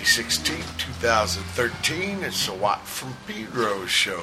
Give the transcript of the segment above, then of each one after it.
May 16, 2013. It's a Watt from Pedro show.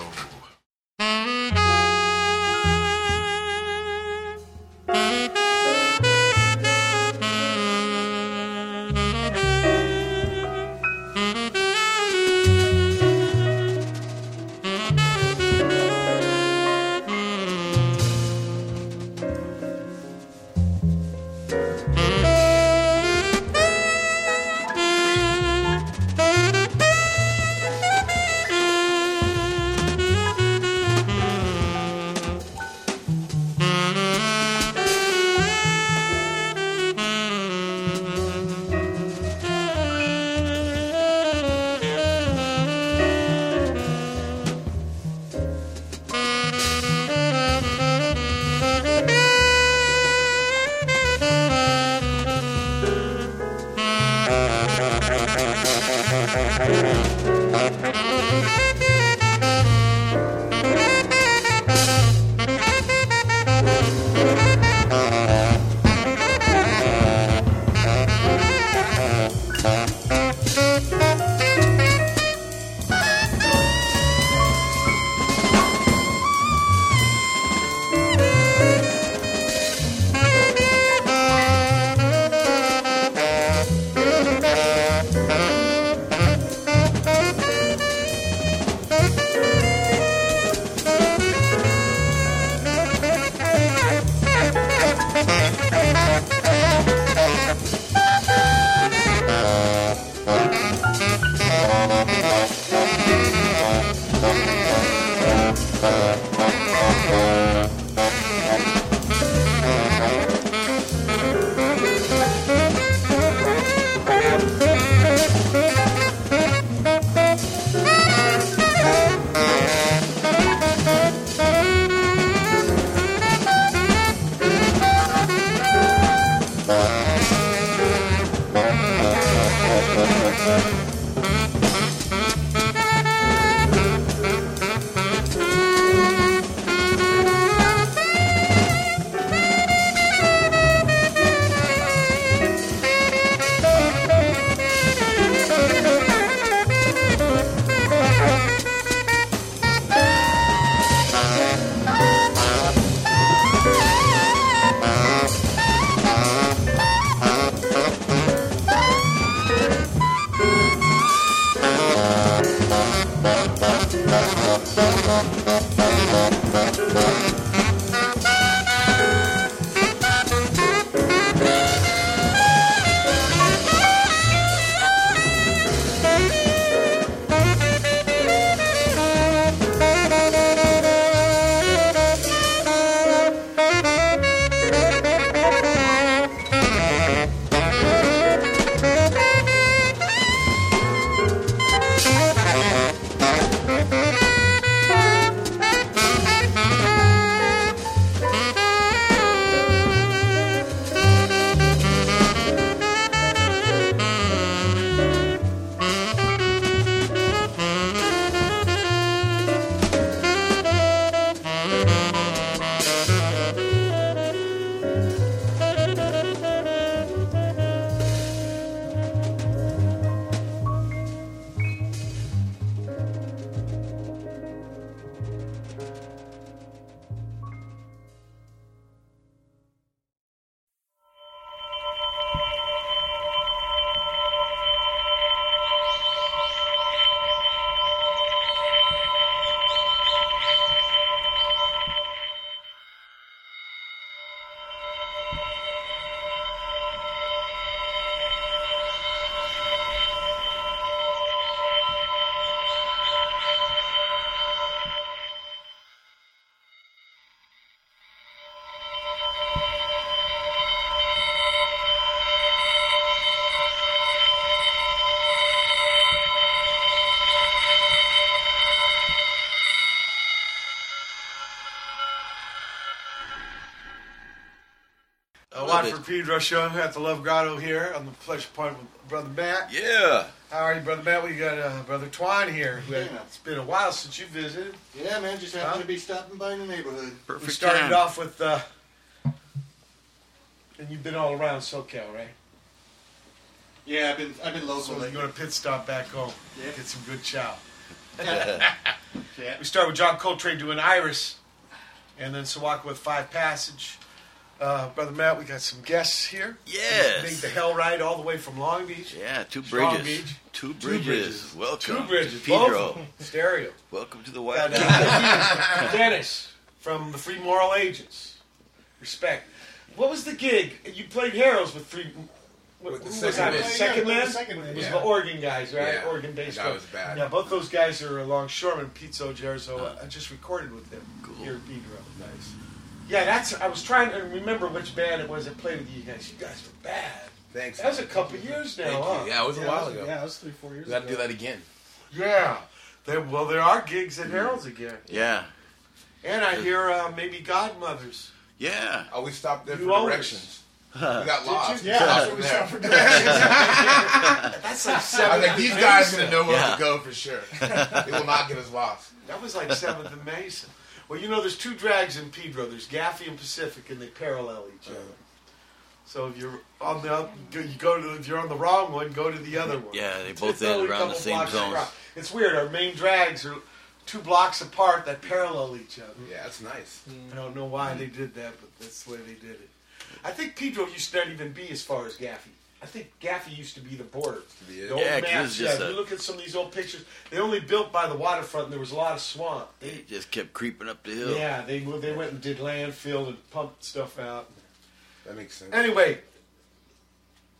A Watt it. from Pedro at the Love Grotto here on the Pleasure Point with Brother Matt. Yeah. How are you, Brother Matt? We got uh, Brother Twine here. Yeah. It's been a while since you visited. Yeah, man, just happened Huh? to be stopping by in the neighborhood. Perfect we started time. off with, uh, and you've been all around SoCal, right? Yeah, I've been I've been local So you lately. go to pit stop back home. Yeah. Get some good chow. Yeah. We start with John Coltrane doing Iris, and then Sawako with Five Passage. Uh, Brother Matt, we got some guests here. Yes. Made the hell ride all the way from Long Beach. Yeah, two Strong bridges. Beach. Two Two bridges. bridges. Welcome. Two bridges, to both Pedro. of. Stereo. Welcome to the Got, Wild uh, Dennis from the Free Moral Agents. Respect. What was the gig? You played Heroes with Free. What, With the who was second that? man. Second Yeah, man. the second man, It was yeah. the Oregon guys, right? Yeah, Oregon based. that was bad. Yeah, both those guys are longshoremen. Pizzo Jerzo. I just recorded with them Cool. here at Pedro. Nice. Yeah, that's. I was trying to remember which band it was that played with you guys. You guys were bad. Thanks. That was a couple years now, Thank huh? you. Yeah, it was a while was- ago. Yeah, it was three, four years ago. We got to do that again. Yeah. There, well, there are gigs at Harold's again, Yeah. and I hear uh, maybe Godmothers. Yeah. Oh, we stopped there You for owners. directions. We got lost. you? Yeah, Stopped that's from what we stopped for directions. That's like I seventh. was like, these guys Mason. gonna know where Yeah. to go for sure. they will not get us lost. That was like Seventh and Mason. Well, you know, there's two drags in Pedro. There's Gaffey and Pacific, and they parallel each uh, other. So if you're on the oth- you go to if you're on the wrong one, go to the other one. Yeah, they both It's end oh, around the same blocks zones. It's weird. Our main drags are two blocks apart that parallel each other. Yeah, that's nice. I don't know why they did that, but that's the way they did it. I think Pedro used to not even be as far as Gaffey. I think Gaffey used to be the border. be The it. old Yeah, 'cause maps, it yeah. just If a- you look at some of these old pictures, they only built by the waterfront, and there was a lot of swamp. They They, just kept creeping up the hill. yeah, they they went and did landfill and pumped stuff out. That makes sense. Anyway,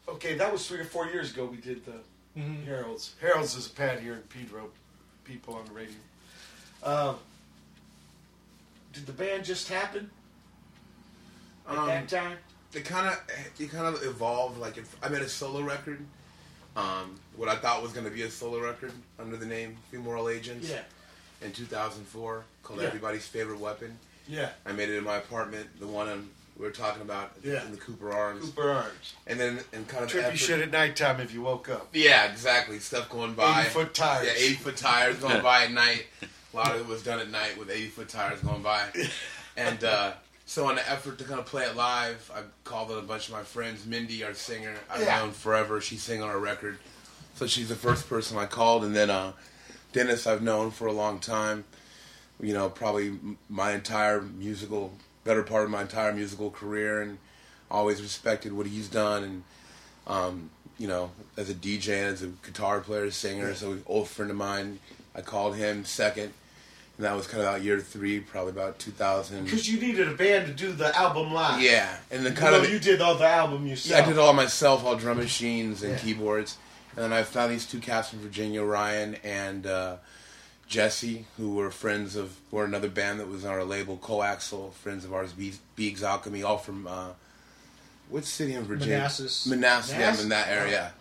okay, that was three or four years ago. We did the Mhm. Harold's. Harold's is a pad here in Pedro. People on the radio. Um, did the band just happen at Um, that time? It kind of it kind of evolved. Like if I made a solo record, um, what I thought was going to be a solo record under the name Free Moral Agents Yeah, in 2004 called Yeah. Everybody's Favorite Weapon. yeah. I made it in my apartment, the one on, we were talking about Yeah. in the Cooper Arms, Cooper Arms. and then and kind of Trippy effort- shit at nighttime if you woke up. Yeah, exactly. Stuff going by. 80 foot tires. Yeah, 80 foot tires going by at night. A lot of it was done at night with 80 foot tires going by. And uh, so, in an effort to kind of play it live, I called in a bunch of my friends. Mindy, our singer, I've Yeah. known forever. She sang on our record. So, she's the first person I called. And then uh, Dennis, I've known for a long time. You know, probably my entire musical, better part of my entire musical career. And always respected what he's done. And um, you know, as a DJ and as a guitar player, singer, so an old friend of mine. I called him second, and that was kind of about year three, probably about 2000. Because you needed a band to do the album live. Yeah, and then kind though of you did all the album yeah, yourself. I did all myself, all drum machines and Yeah. keyboards, and then I found these two cats from Virginia, Ryan and uh, Jesse, who were friends of, were another band that was on our label, Coaxal, friends of ours, Be- Beegs Alchemy, all from uh, which city in Virginia? Manassas. Manassas, yeah, I'm in that area.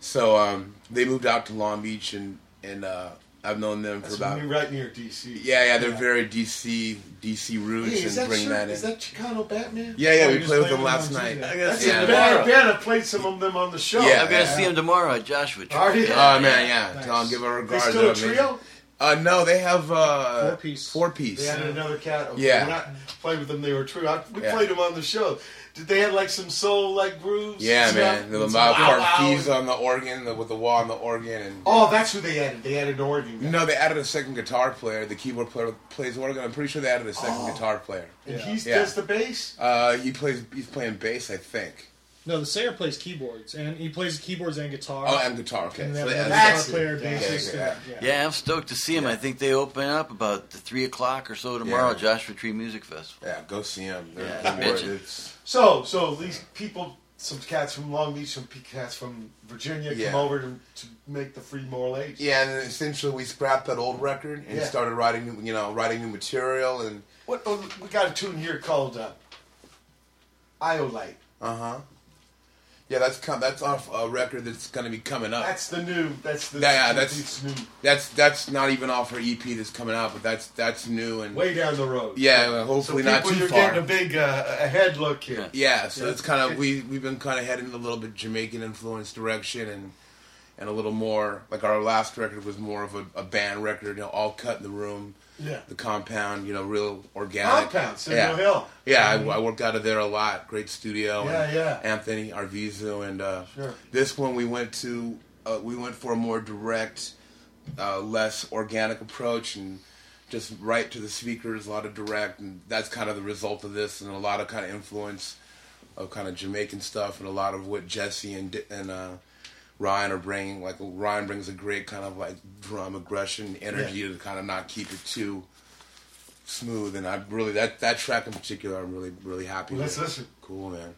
So um, they moved out to Long Beach, and and uh, I've known them That's for about when you're right near DC. yeah, yeah. They're Yeah. very DC DC roots Hey, is and that, bring sure, that in. is that Chicano Batman? yeah, yeah. Oh, we you just played with them last night. Tuesday. I gotta That's see a him bad tomorrow. band. I played some of them on the show. Yeah, I'm gonna see him tomorrow at Joshua. Tree. Are you? Oh man, yeah. Nice. Tell them, give our They regards. still They're a amazing. trio? Uh, no, they have uh, Four piece. Four piece. They had another cat. Okay, Yeah. When I played with them, they were true. I, we Yeah. played them on the show. Did they have like some soul like grooves? Yeah, and man. stuff? The And Lamar some wow, wow. keys on the organ, the, with the wall on the organ, and Oh, that's who they added. They added an organ. guy. no, they added a second guitar player. The keyboard player plays organ. I'm pretty sure they added a second Oh. guitar player. And Yeah. he Yeah. does the bass. Uh, he plays. He's playing bass, I think. No, the singer plays keyboards, and he plays keyboards and guitar. Oh, and guitar. Okay. and So then they another That's guitar it. player, Yeah, bassist. yeah, and- Yeah, I'm stoked to see him. I think they open up about the three o'clock or so tomorrow. Yeah. at Joshua Tree Music Festival. yeah, go see him. Yeah, keyboard, bitchin'. it's- So, so these people, some cats from Long Beach, some pe- cats from Virginia, Yeah. come over to, to make the free moral age. Yeah, and essentially we scrapped that old record and Yeah. started writing, new, you know, writing new material and What oh, we got a tune here called uh, Iolite. uh huh. Yeah, that's come. That's off a record that's going to be coming up. That's the new. That's the. Yeah, yeah, that's- it's new. That's that's not even off our EP that's coming out, but that's that's new and Way down the road. yeah, well, So hopefully people, not too you're far. getting a big uh, ahead look here. Yeah, so Yeah. it's kind of we we've been kind of heading in a little bit Jamaican influenced direction, and and a little more like our last record was more of a, a band record, you know, all cut in the room. Yeah. The compound, you know, real organic. Compound, Signal yeah. Hill. Yeah, I, I worked out of there a lot. Great studio. Yeah, and yeah. Anthony Arvizu, and uh, Sure. this one we went to. Uh, we went for a more direct, uh, less organic approach, and just right to the speakers. A lot of direct, and that's kind of the result of this, and a lot of kind of influence of kind of Jamaican stuff, and a lot of what Jesse and and uh, Ryan are bringing. Like Ryan brings a great kind of like drum aggression, energy Yeah. to kind of not keep it too smooth. And I really that that track in particular, I'm really really happy. Let's with. listen. Cool, man.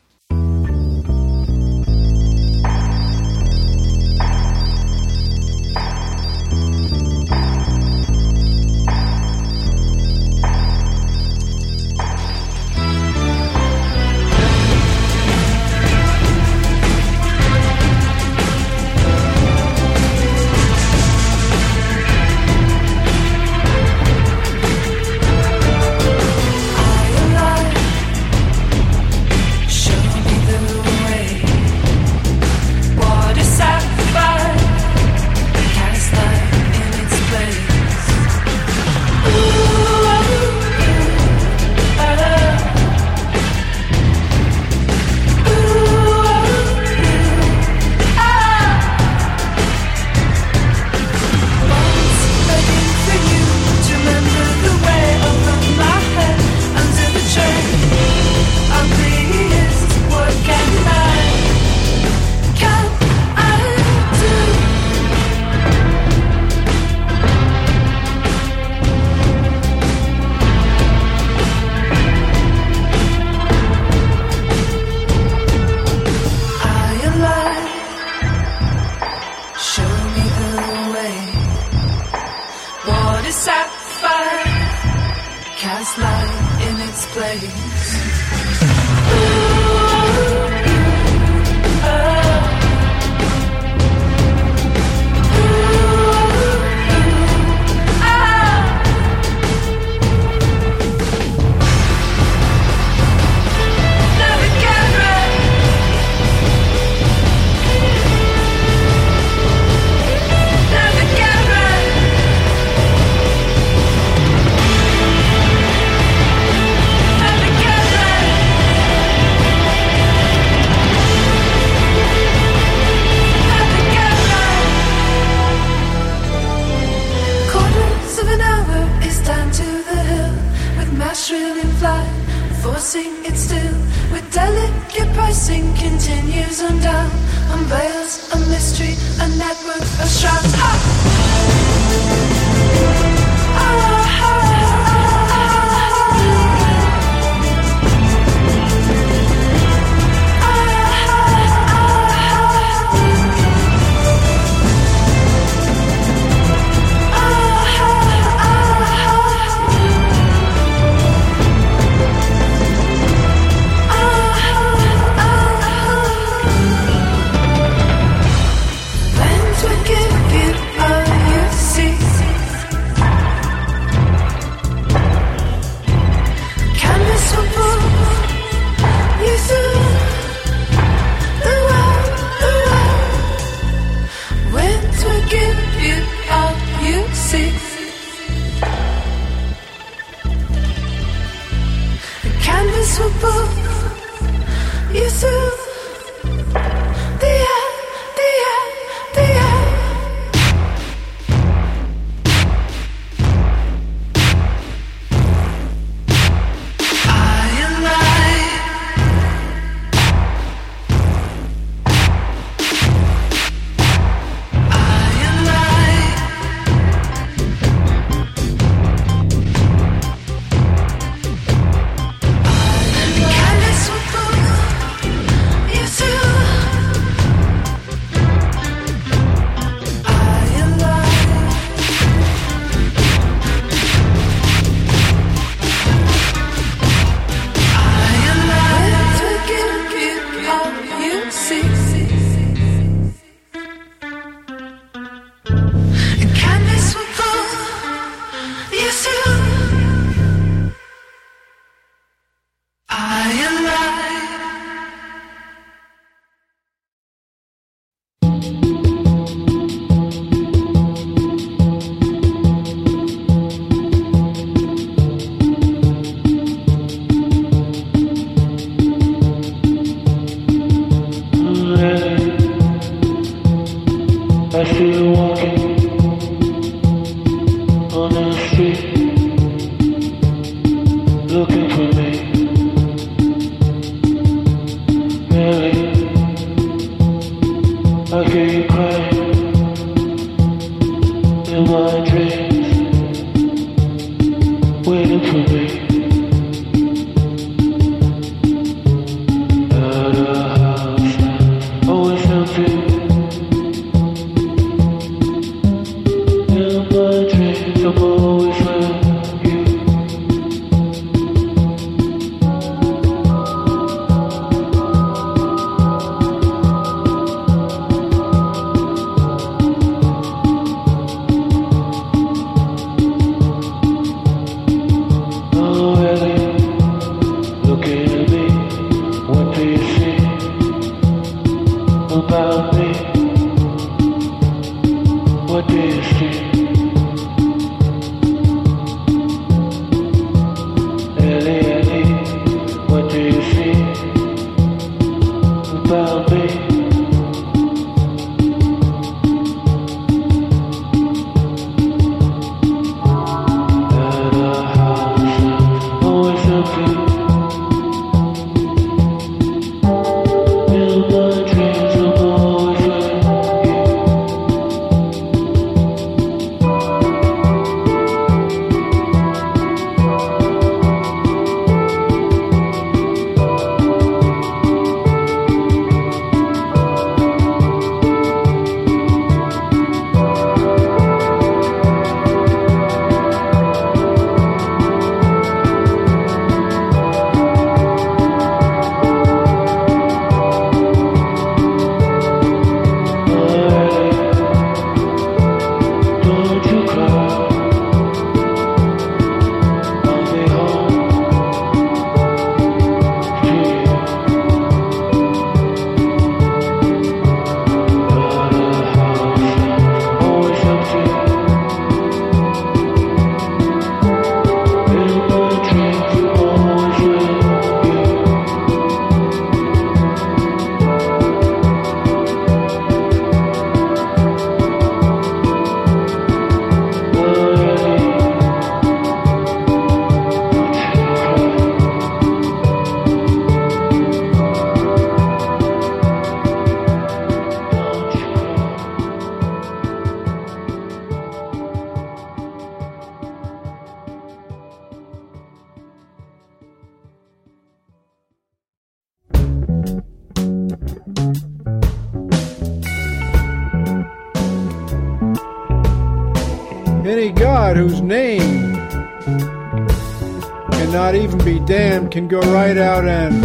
Can go right out and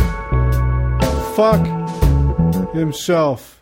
fuck himself.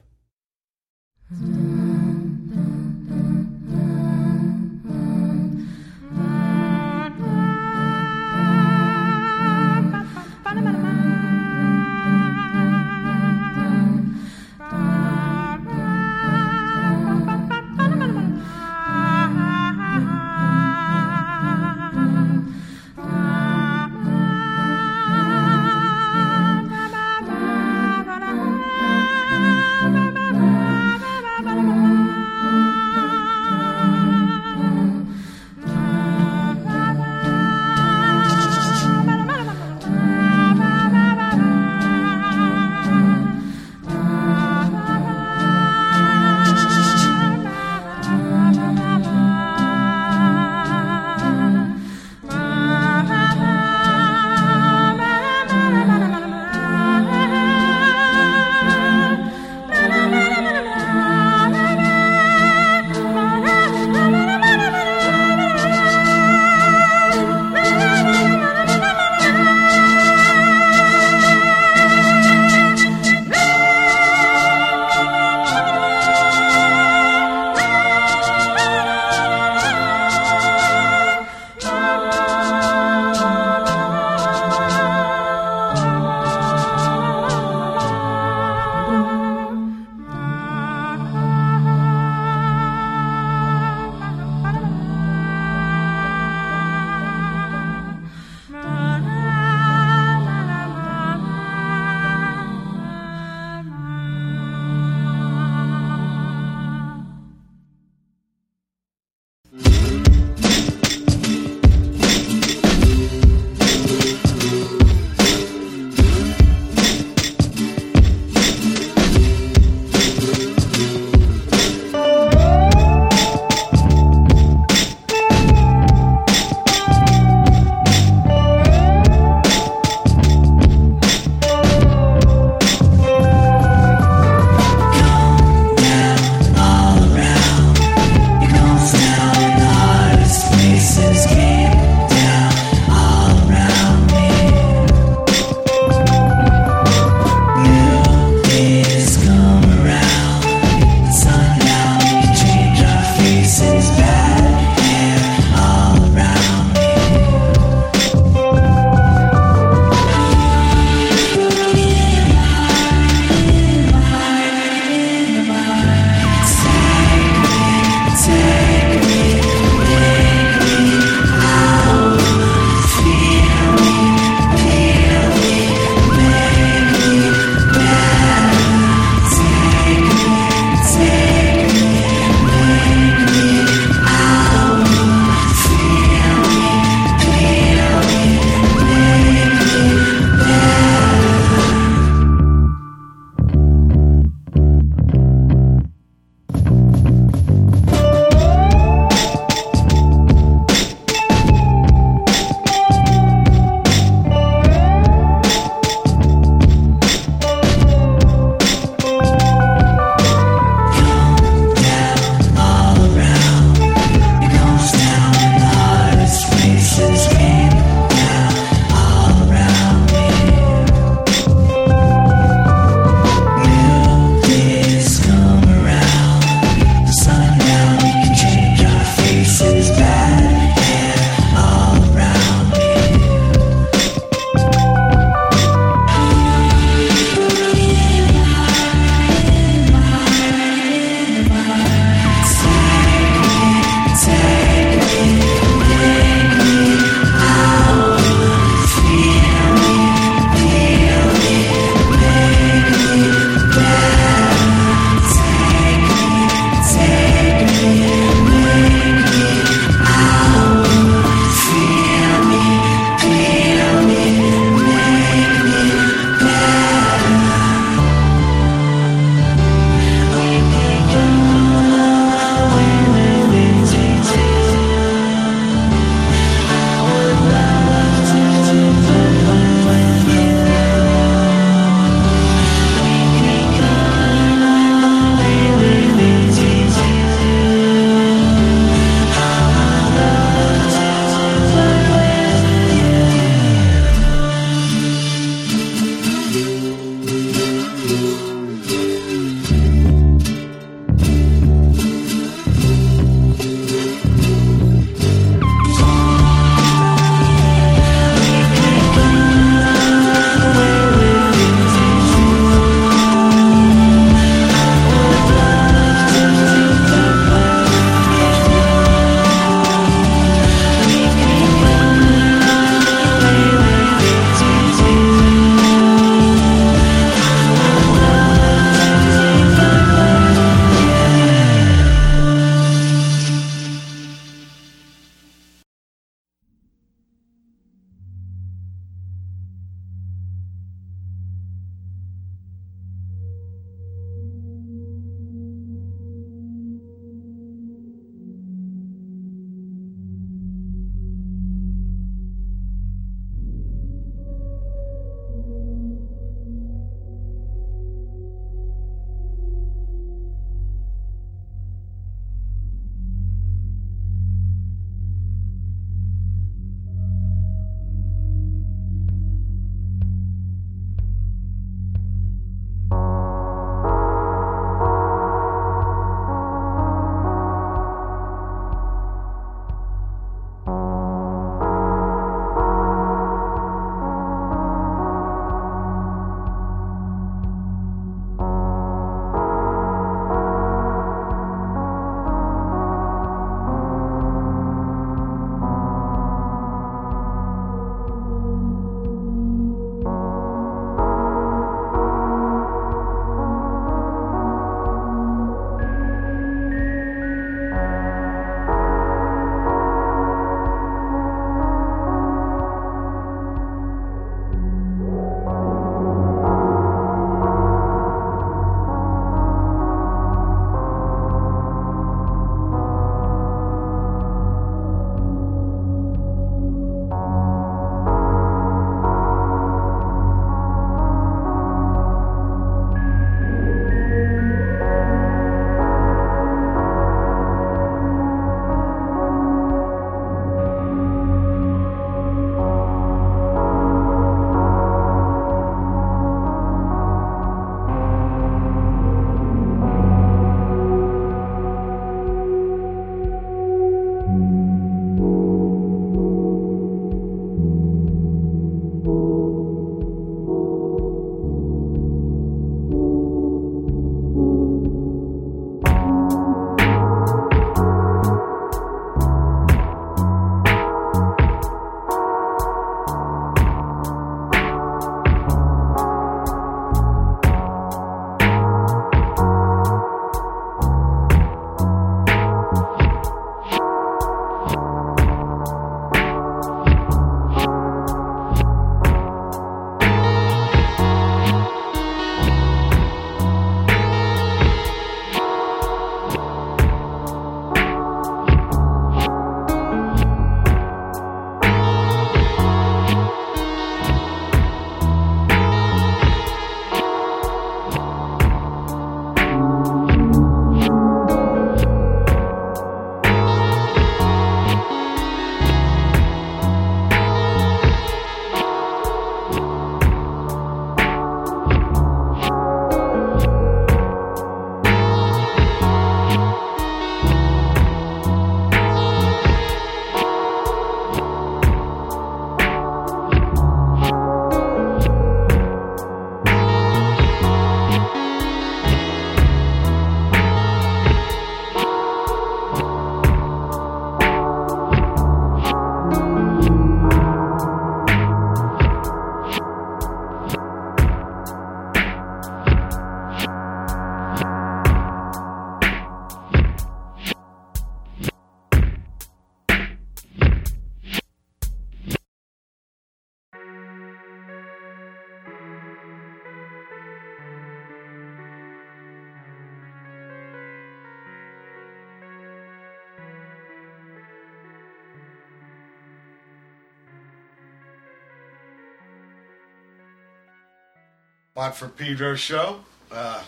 Watt for Pedro's show. Uh,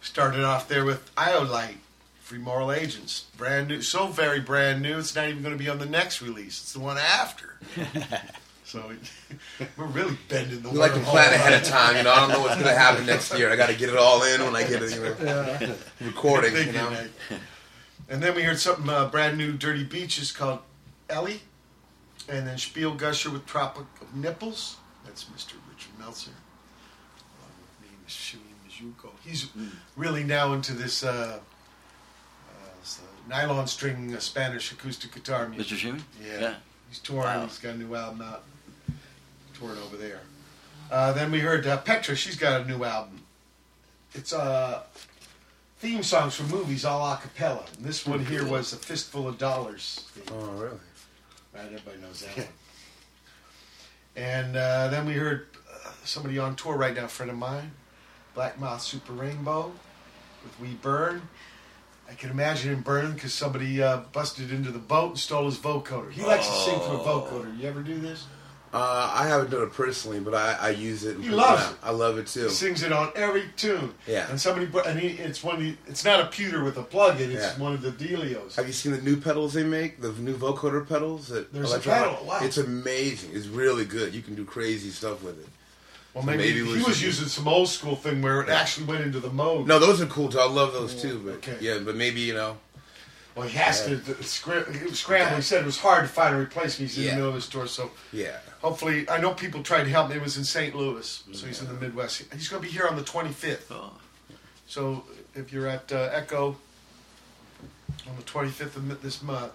started off there with Iolite, Free Moral Agents. Brand new, so very brand new, it's not even going to be on the next release. It's the one after. so we're really bending the We like to wormhole. plan ahead of time. You know, I don't know what's going to happen next year. I got to get it all in when I get it. You know, recording. You know. right? And then we heard something uh, brand new, Dirty Beaches called Elli. And then Spielgusher with Tropic of Nipples. That's Mr. Richard Meltzer. Along with me, Miss Shui Mizuko. He's really now into this uh, uh, s- uh, nylon string uh, Spanish acoustic guitar music. Mr. Shimmy? Yeah. He's touring. Wow. He's got a new album out. Touring over there. Uh, then we heard uh, Petra. She's got a new album. It's uh, theme songs for movies all a cappella. And this one here was a fistful of dollars. theme. Oh, really? Right, everybody knows that one. And uh, then we heard uh, somebody on tour right now, a friend of mine, Black Moth Super Rainbow with We Burn. I can imagine him burning because somebody uh, busted into the boat and stole his vocoder. He likes to sing through a vocoder. You ever do this? Uh, I haven't done it personally, but I, I use it. He loves it. I love it too. He sings it on every tune. Yeah. And somebody, bu- and he, it's one. Of the, it's not a pewter with a plug in. It's Yeah. one of the Delios. Have you seen the new pedals they make? The new vocoder pedals? That There's a pedal, wow. It's amazing. It's really good. You can do crazy stuff with it. Well, maybe, maybe he was should- using some old school thing where it actually went into the mode. No, those are cool too. I love those too. But okay. yeah, but maybe you know. Well, he has to to scra- he. He said it was hard to find a replacement. He's in Yeah. the middle of his tour, so Yeah. hopefully, I know people tried to help him. It was in St. Louis, so he's in the Midwest. He's going to be here on the 25th. Oh. So if you're at uh, Echo on the 25th of this month,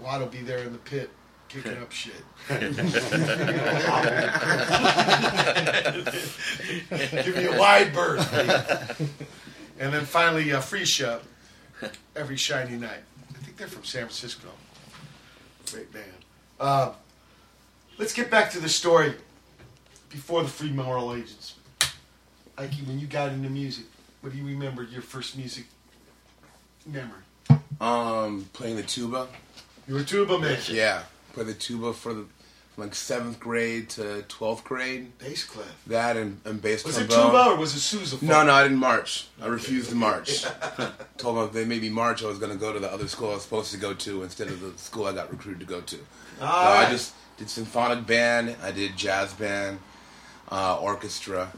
Watt will be there in the pit kicking up shit. Give me a wide berth. baby. and then finally, uh, Freescha every shiny night. I think they're from San Francisco. Great band. Uh, let's get back to the story before the Free Moral Agents. Ike, when you got into music, what do you remember your first music memory? Um, playing the tuba. You were a tuba man. Yeah, play the tuba for the from like seventh grade to twelfth grade. Bass clef. That and, and bass Was it tuba or was it sousaphone? No, no, I didn't march. I refused to march. Told them if they made me march, I was going to go to the other school I was supposed to go to instead of the school I got recruited to go to. So All I just did symphonic band. I did jazz band, uh, orchestra.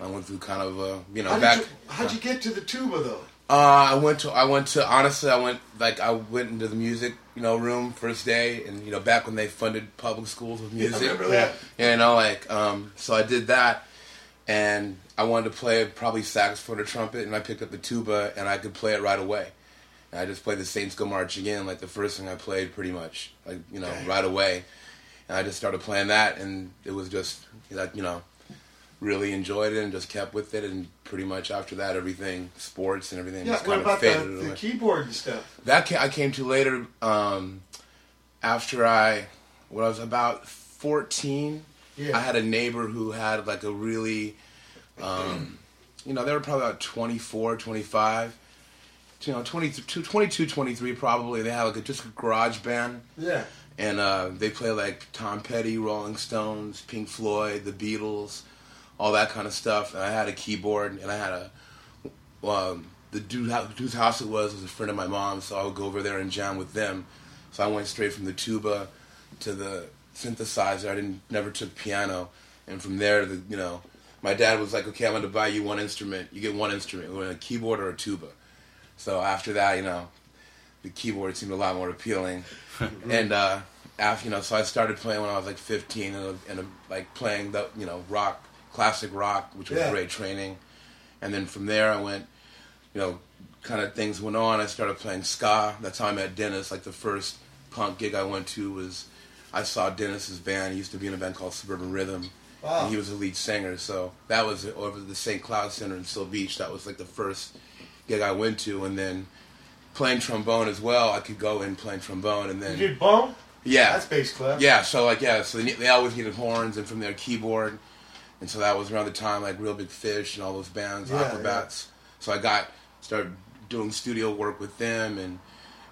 I went through kind of a you know How back. did, you, how'd you get to the tuba though? Uh, I went to I went to honestly I went like I went into the music you know room first day and you know back when they funded public schools with music. remember that. You know like um so I did that and I wanted to play probably saxophone or trumpet and I picked up the tuba and I could play it right away. And I just played the Saints Go March again like the first thing I played pretty much like you know Okay. right away. And I just started playing that and it was just like you know really enjoyed it and just kept with it and pretty much after that everything sports and everything Yeah, just kind of faded the, the keyboard and stuff? That ca- I came to later um, after I when I was about 14 Yeah. I had a neighbor who had like a really um, you know they were probably about 24 25 you know 22 22 23 probably they had like a, just a garage band Yeah. and uh, they play like Tom Petty, Rolling Stones, Pink Floyd, the Beatles, all that kind of stuff. And I had a keyboard, and I had a um, the dude whose house it was was a friend of my mom, so I would go over there and jam with them. So I went straight from the tuba to the synthesizer. I didn't never took piano, and from there, the you know, my dad was like, "Okay, I'm going to buy you one instrument. You get one instrument, a keyboard or a tuba." So after that, you know, the keyboard seemed a lot more appealing, and uh, after you know, so I started playing when I was like 15, and, and like playing the you know rock, classic rock, which was Yeah. great training, and then from there I went, you know, kind of things went on. I started playing ska. That's how I met Dennis. Like the first punk gig I went to was, I saw Dennis's band. He used to be in a band called Suburban Rhythm. Wow. And he was the lead singer, so that was over the St. Cloud Center in Seal Beach. That was like the first gig I went to, and then playing trombone as well. I could go in playing trombone, and You then did bone? yeah, That's bass clef. yeah. So like yeah, so they, they always needed horns, and from their keyboard, and so that was around the time like Real Big Fish and all those bands, Yeah, Aquabats. So I got started doing studio work with them, and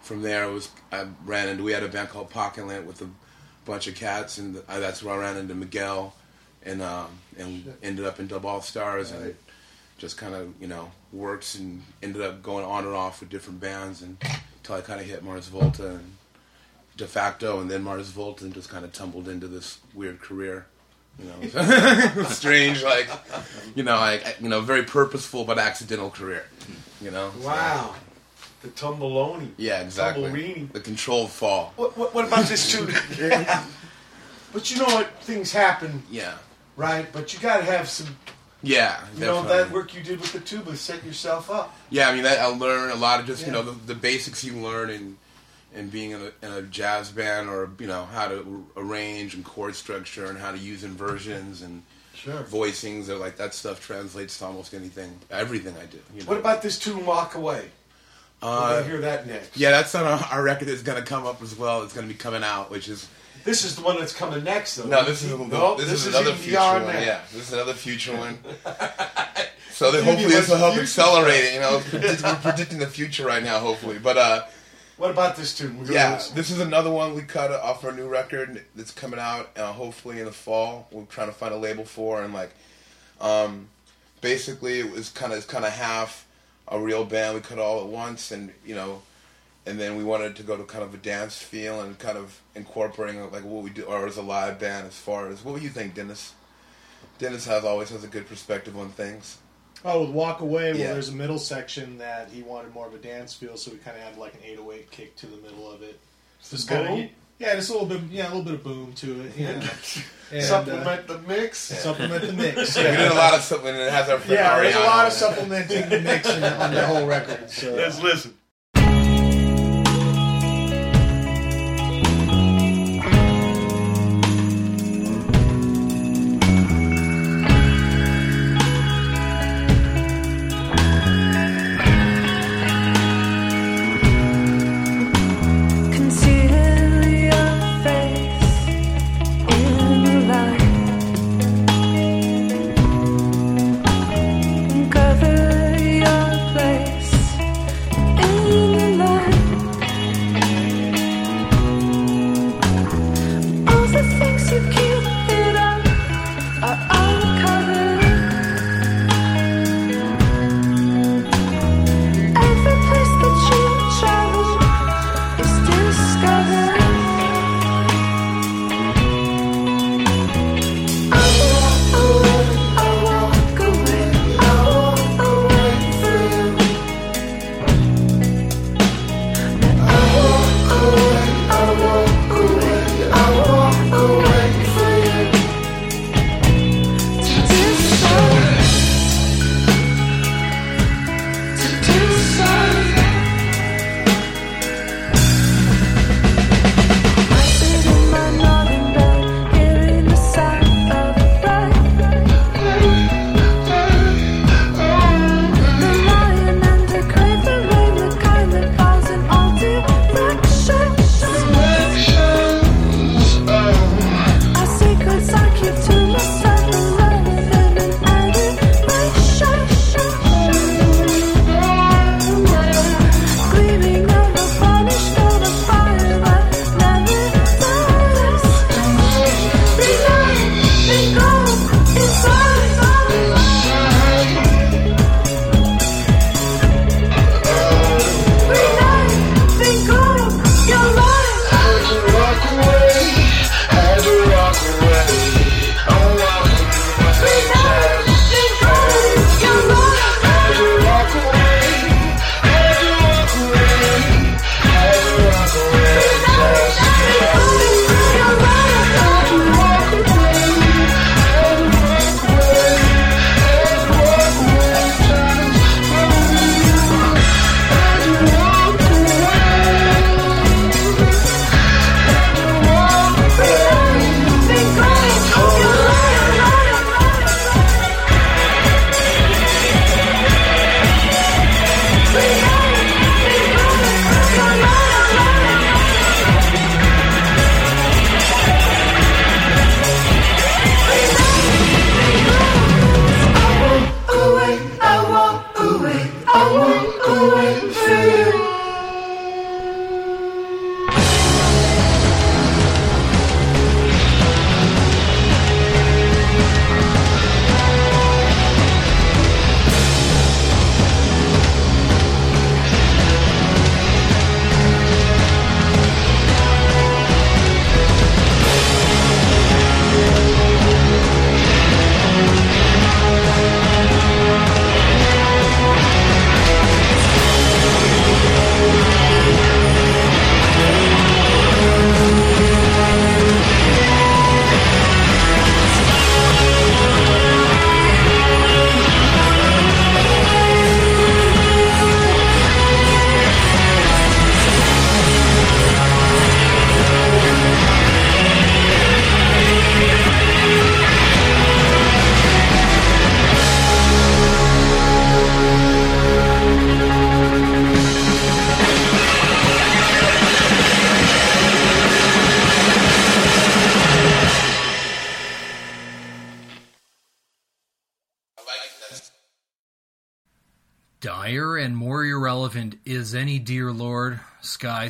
from there it was I ran into we had a band called Pocketland with a bunch of cats, and I, that's where I ran into Miguel and um, and ended up in Dub All Stars and just kind of you know worked and ended up going on and off with different bands and until I kind of hit Mars Volta and de facto and then Mars Volta and just kind of tumbled into this weird career. You know, strange, like you know, like you know, very purposeful but accidental career. You know, So, Wow. The Tumbaloni. yeah, exactly. Tumblerini. The controlled fall. What, what, what about this too? but you know what? Things happen, Yeah, right? But you got to have some, yeah. you know, that work you did with the tuba set yourself up. Yeah, I mean, that, I learned a lot of just you know the, the basics you learn in in being in a, in a jazz band, or you know how to arrange and chord structure, and how to use inversions and Sure. voicings, or like that stuff translates to almost anything, everything I do. You know? What about this tune, Walk Away? We're Uh, to hear that next. yeah, that's on our, record that's going to come up as well. It's going to be coming out, which is This is the one that's coming next, though. no, this is No, this, is another future one. that. Yeah, this is another future one. So that Give me hopefully this will help accelerate it. You know, we're predicting the future right now, hopefully. But uh, What about this tune? We're Yeah, listen. this is another one we cut off our new record that's coming out uh, hopefully in the fall. We're trying to find a label for and like, um, basically it was kind of it's kind of half a real band. We cut all at once and you know, and then we wanted to go to kind of a dance feel and kind of incorporating like what we do or as a live band as far as what do you think, Dennis? Dennis has always has a good perspective on things. Oh, with Walk Away, well, there's a middle section that he wanted more of a dance feel, so we kind of had like an 808 kick to the middle of it. Just kind of, yeah, just a little bit, yeah, a little bit of boom to it. You know. And, uh, Supplement the mix. supplement the mix. Yeah. We did a lot of something and it has our friend Yeah, there's a lot of supplementing the mix on the whole record. So. Let's listen.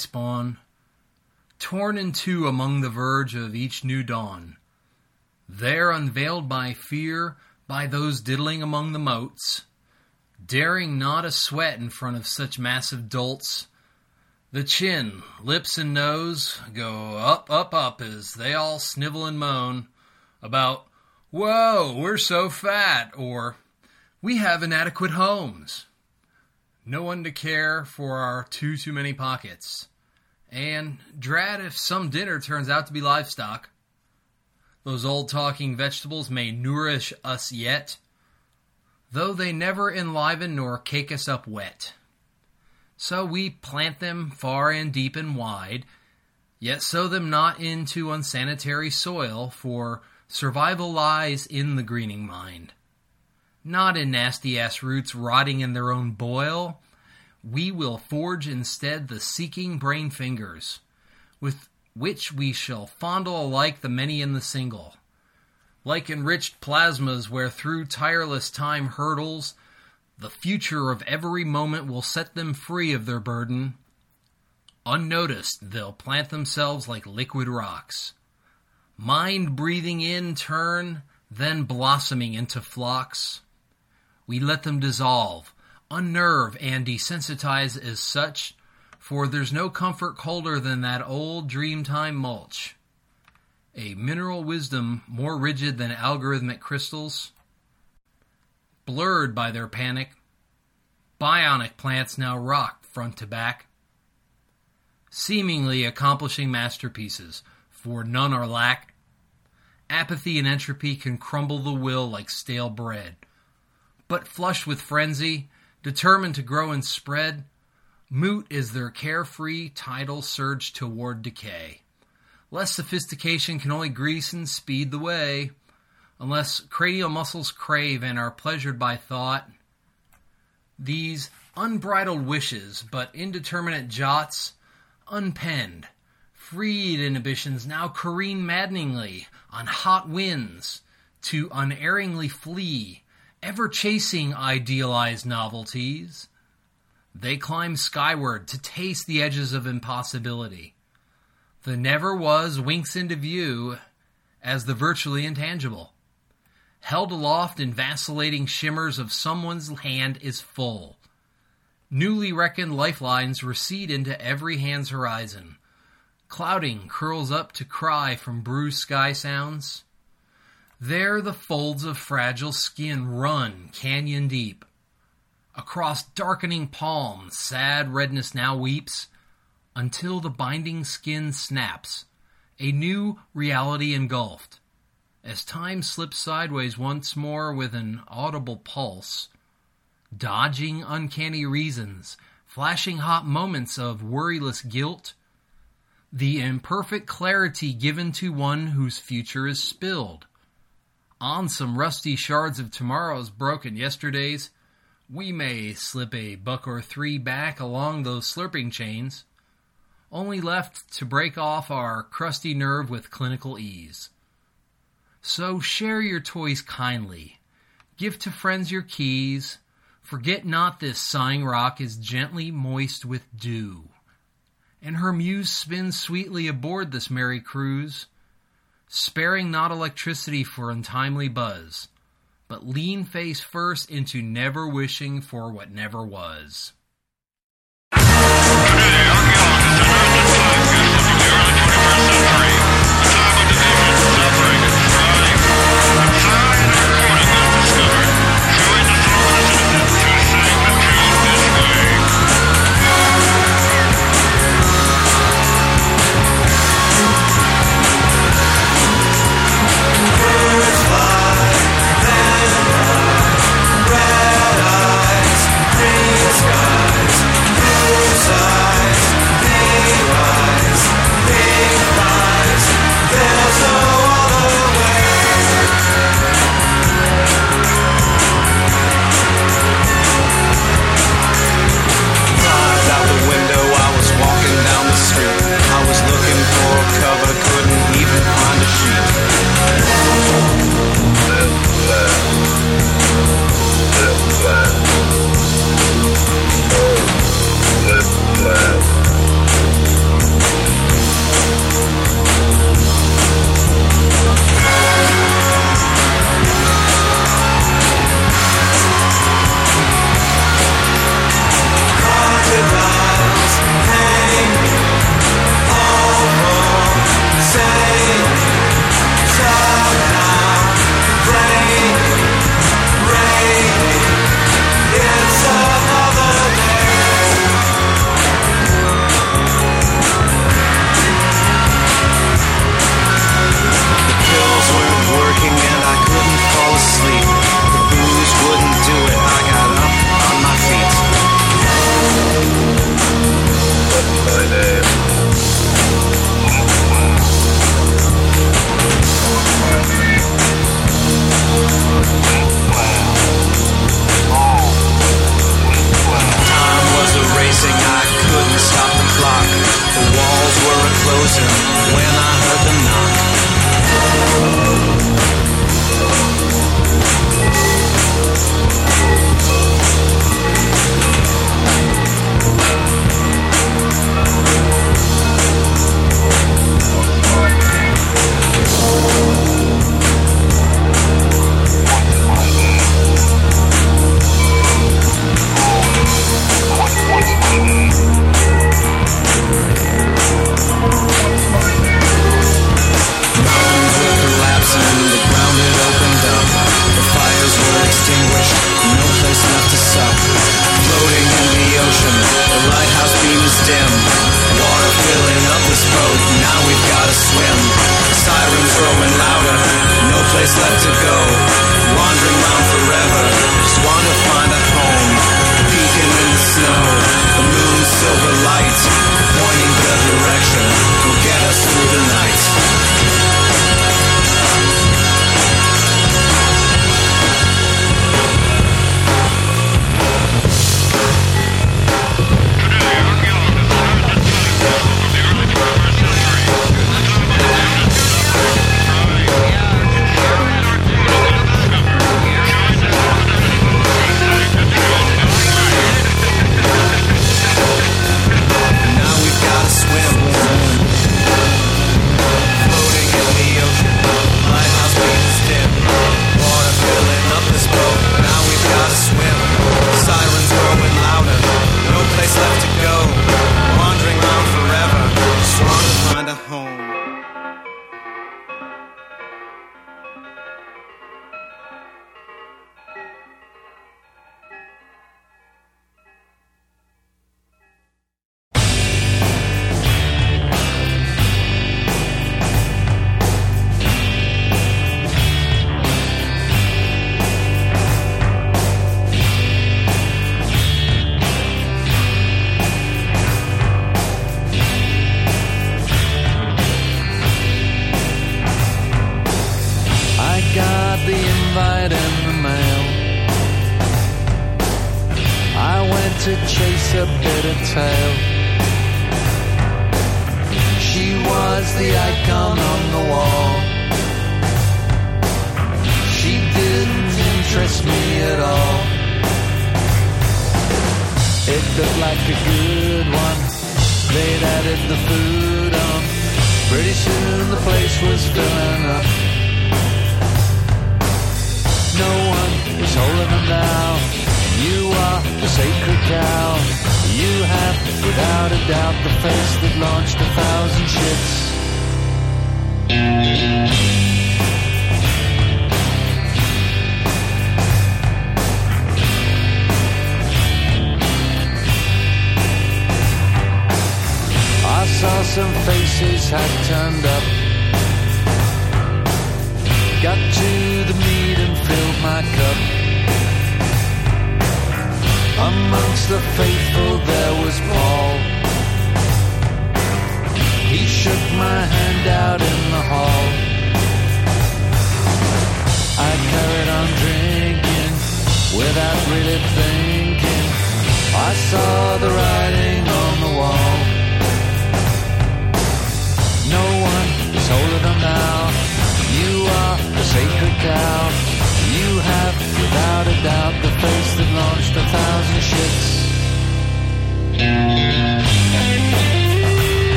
Spawn, torn in two among the verge of each new dawn. There, unveiled by fear, by those diddling among the moats, daring not a sweat in front of such massive dolts, the chin, lips, and nose go up, up, up as they all snivel and moan about, Whoa, we're so fat, or We have inadequate homes. No one to care for our too too many pockets. And drat if some dinner turns out to be livestock. Those old talking vegetables may nourish us yet, though they never enliven nor cake us up wet. So we plant them far and deep and wide, yet sow them not into unsanitary soil, for survival lies in the greening mind. Not in nasty ass roots rotting in their own boil. We will forge instead the seeking brain fingers, with which we shall fondle alike the many and the single. Like enriched plasmas where through tireless time hurdles, the future of every moment will set them free of their burden. Unnoticed, they'll plant themselves like liquid rocks. Mind breathing in turn, then blossoming into flocks. We let them dissolve, unnerve, and desensitize as such, for there's no comfort colder than that old dreamtime mulch. A mineral wisdom more rigid than algorithmic crystals, blurred by their panic. Bionic plants now rock front to back, seemingly accomplishing masterpieces, for none are lack. Apathy and entropy can crumble the will like stale bread. But flushed with frenzy, determined to grow and spread, moot is their carefree tidal surge toward decay. Less sophistication can only grease and speed the way unless cranial muscles crave and are pleasured by thought. These unbridled wishes, but indeterminate jots, unpenned, freed inhibitions now careen maddeningly on hot winds to unerringly flee, ever chasing idealized novelties. They climb skyward to taste the edges of impossibility. The never was winks into view as the virtually intangible held aloft in vacillating shimmers of someone's hand is full. Newly reckoned lifelines recede into every hand's horizon. Clouding curls up to cry from bruised sky sounds. There the folds of fragile skin run canyon deep. Across darkening palms, sad redness now weeps until the binding skin snaps, a new reality engulfed. As time slips sideways once more with an audible pulse, dodging uncanny reasons, flashing hot moments of worryless guilt, the imperfect clarity given to one whose future is spilled. On some rusty shards of tomorrow's broken yesterdays, we may slip a buck or three back along those slurping chains, only left to break off our crusty nerve with clinical ease. So share your toys kindly. Give to friends your keys. Forget not this sighing rock is gently moist with dew. And her muse spins sweetly aboard this merry cruise, sparing not electricity for untimely buzz, but lean face first into never wishing for what never was.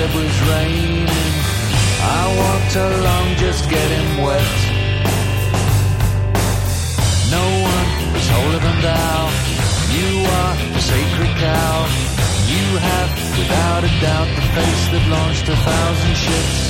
but it was raining. I walked along just getting wet. No one was holier than thou. You are the sacred cow. You have, without a doubt, the face that launched a thousand ships.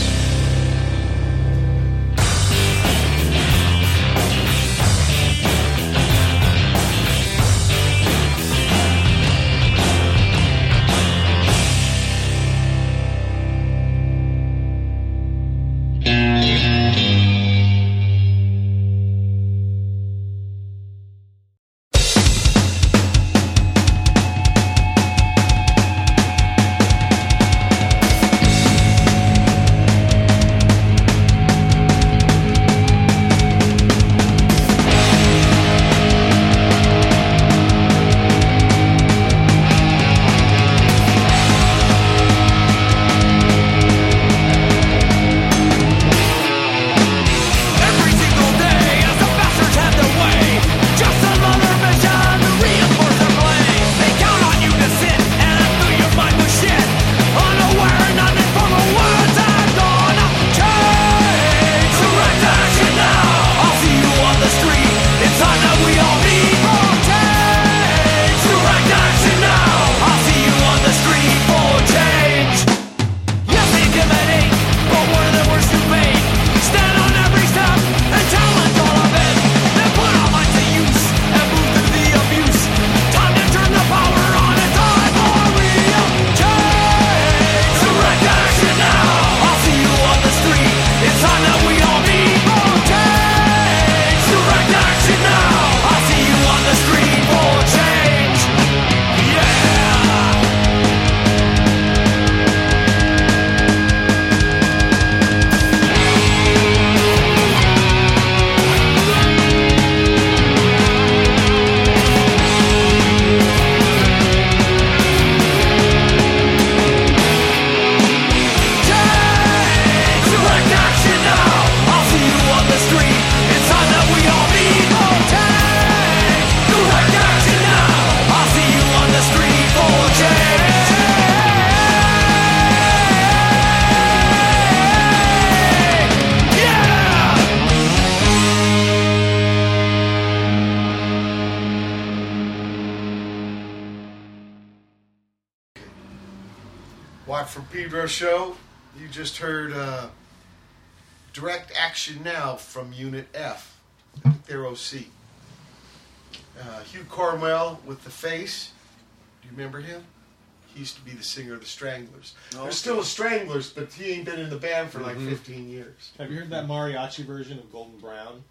Singer of the Stranglers. Oh, there's still the Stranglers, but he ain't been in the band for like mm-hmm. 15 years. Have you heard that mariachi version of Golden Brown?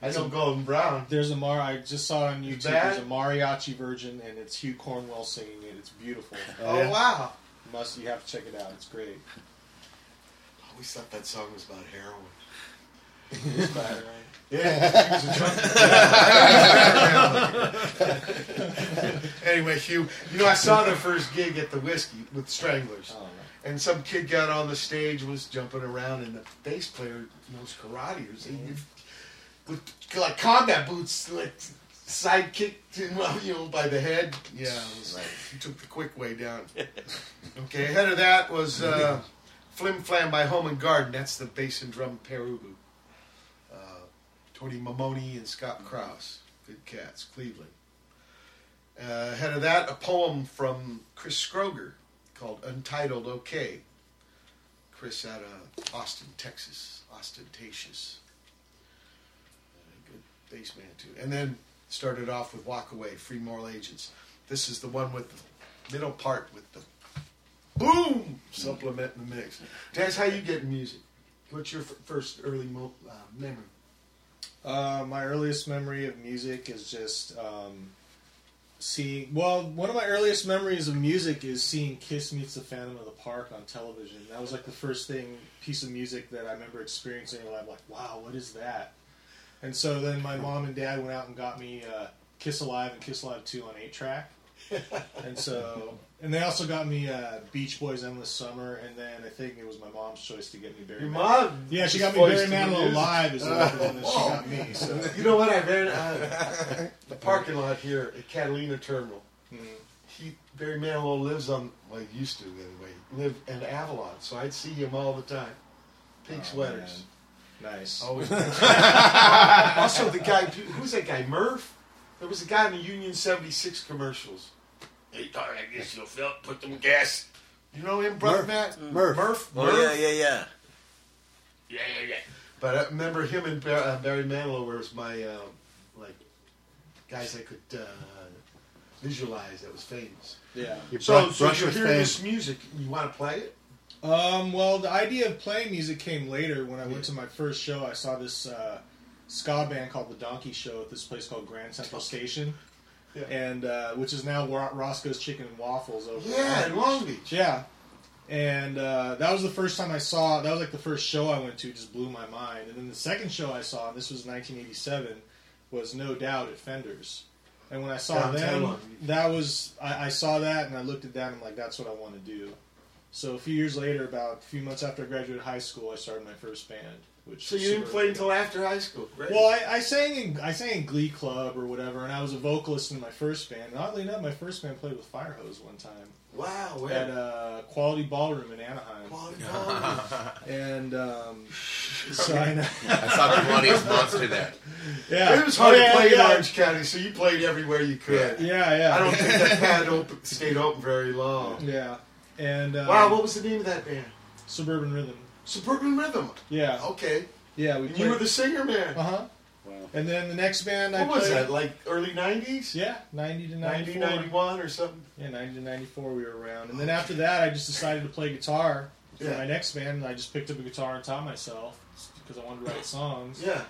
I know Golden Brown. There's a mar. I just saw it on YouTube. There's a mariachi version, and it's Hugh Cornwell singing it. It's beautiful. Oh, wow. Must you have to check it out. It's great. I always thought that song was about heroin. It's bad, right? Yeah, he was a junkie. anyway, Hugh, you know, I saw their first gig at the Whisky with Stranglers. Oh, And some kid got on the stage, was jumping around, and the bass player knows karate. Was he, with like combat boots, like sidekick, well, you know, by the head. Yeah, it was like, he took the quick way down. Okay, ahead of that was uh, Flim Flam by Home and Garden. That's the bass and drum Pere Ubu. Tony Maimone and Scott Krauss. Good cats, Cleveland. Uh, ahead of that, a poem from Chris Scroger called Untitled OK. Chris out of Austin, Texas. Ostentatious. Uh, good bass man, too. And then started off with Walk Away, Free Moral Agents. This is the one with the middle part with the boom supplement in the mix. That's how you get music. What's your f- first early mo- uh, memory? Uh, my earliest memory of music is just um, seeing. Well, one of my earliest memories of music is seeing Kiss meets the Phantom of the Park on television. That was like the first thing piece of music that I remember experiencing. And I'm like, wow, what is that? And so then my mom and dad went out and got me uh, Kiss Alive and Kiss Alive Two on eight track. and so, and they also got me uh, Beach Boys Endless Summer, and then I think it was my mom's choice to get me Barry. Your Manilow. mom Yeah, she got me voiced Barry the Manilow music. live is the one that she got me. So. You know what? I ran uh, the parking lot here at Catalina Terminal. Mm. He Barry Manilow lives on, well, he used to anyway, live in Avalon, so I'd see him all the time. Pink Oh, sweaters. Nice. Always. also, the guy, who's that guy? Murph. There was a guy in the Union '76 commercials. Hey, thought I guess you'll fill, put them gas. You know him, brother Matt? Murph. Murph. Oh Murph? yeah, yeah, yeah. Yeah, yeah, yeah. But I remember him and Bar- uh, Barry Manilow was my uh, like guys I could uh, visualize that was famous. Yeah. You So, brush, so brush you with hear fame. this music, you want to play it? Um, well, the idea of playing music came later when I went to my first show. I saw this uh, ska band called the Donkey Show at this place called Grand Central Station, Yeah. and uh, which is now Ro- Roscoe's Chicken and Waffles over. Yeah, in in Long Beach. Yeah. And uh, that was the first time I saw. That was like the first show I went to. Just blew my mind. And then the second show I saw, and this was 1987, was No Doubt at Fenders. And when I saw Downtown them, that was I, I saw that and I looked at that and I'm like, that's what I want to do. So a few years later, about a few months after I graduated high school, I started my first band. Which So you didn't super- play until after high school, right? well, I, I sang in I sang in Glee Club or whatever, and I was a vocalist in my first band. And oddly enough, my first band played with Firehose one time wow, where? at uh, Quality Ballroom in Anaheim. Quality Ballroom. And um, so I. I saw the funniest monster there. Yeah, It was hard Oh, yeah, to play yeah. in Orange County, so you played everywhere you could. Yeah, yeah. I don't think that pad open, stayed open very long. Yeah, and um, Wow, what was the name of that band? Suburban Rhythm. Suburban Rhythm. Yeah, Okay. yeah. We And you were the singer, man. uh huh. Wow. And then the next band I What was played. that, like early 90s? Yeah, ninety to 90, 94. 91 or something? Yeah, ninety to ninety four. We were around, and then after that, I just decided to play guitar for Yeah. my next band. And I just picked up a guitar and taught myself because I wanted to write songs. Yeah.